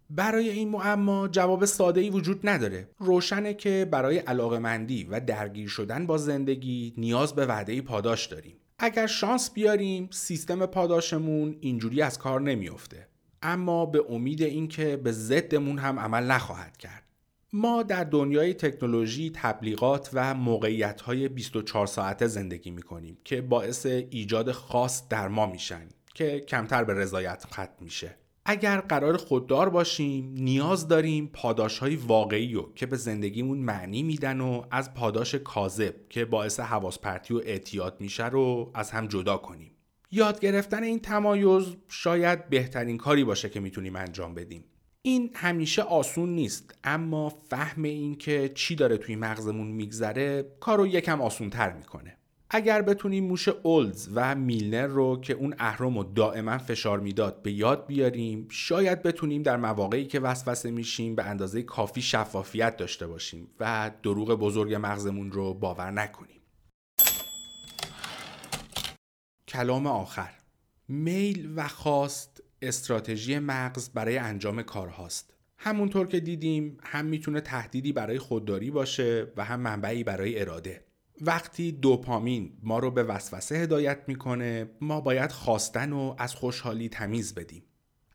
برای این معما جواب ساده ای وجود نداره. روشنه که برای علاقمندی و درگیر شدن با زندگی نیاز به وعده پاداش داریم. اگر شانس بیاریم سیستم پاداشمون اینجوری از کار نمیافته. اما به امید اینکه به ضدمون هم عمل نخواهد کرد. ما در دنیای تکنولوژی تبلیغات و موقعیت های 24 ساعته زندگی می کنیم که باعث ایجاد خاص در ما میشن که کمتر به رضایت ختم میشه. اگر قرار خوددار باشیم نیاز داریم پاداش های واقعی رو که به زندگیمون معنی میدن و از پاداش کاذب که باعث حواس پرتی و اعتیاد میشه رو از هم جدا کنیم. یاد گرفتن این تمایز شاید بهترین کاری باشه که می‌تونیم انجام بدیم. این همیشه آسون نیست اما فهم این که چی داره توی مغزمون میگذره کارو یکم آسون تر می‌کنه. اگر بتونیم موش اولز و میلنر رو که اون اهرم رو دائما فشار می‌داد به یاد بیاریم شاید بتونیم در مواقعی که وسوسه میشیم به اندازه کافی شفافیت داشته باشیم و دروغ بزرگ مغزمون رو باور نکنیم. کلام آخر میل و خواست استراتژی مغز برای انجام کارهاست. همونطور که دیدیم هم می‌تونه تهدیدی برای خودداری باشه و هم منبعی برای اراده. وقتی دوپامین ما رو به وسوسه هدایت می‌کنه ما باید خواستن و از خوشحالی تمیز بدیم.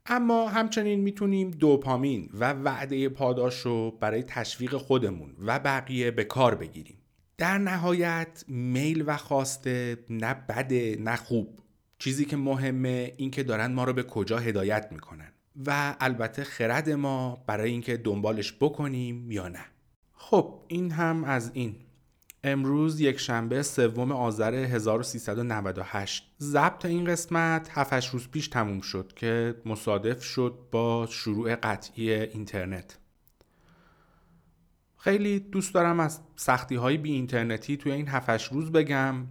اما همچنین می‌تونیم دوپامین و وعده پاداش رو برای تشویق خودمون و بقیه به کار بگیریم. در نهایت میل و خواسته نه بده نه خوب. چیزی که مهمه این که دارن ما رو به کجا هدایت می‌کنن. و البته خرد ما برای اینکه دنبالش بکنیم یا نه. خب این هم از این. امروز یک شنبه سوم آذر 1398 ضبط این قسمت 7 روز پیش تموم شد که مصادف شد با شروع قطعی اینترنت. خیلی دوست دارم از سختی های بی اینترنتی توی این 7 روز بگم.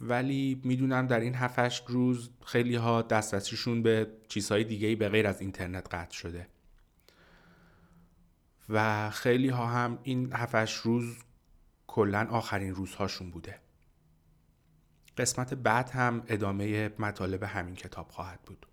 ولی می‌دونم در این 7 روز خیلی ها دسترسیشون به چیزهای دیگه به غیر از اینترنت قطع شده. و خیلی ها هم این هفتش روز کلا آخرین روزهاشون بوده. قسمت بعد هم ادامه مطالب همین کتاب خواهد بود.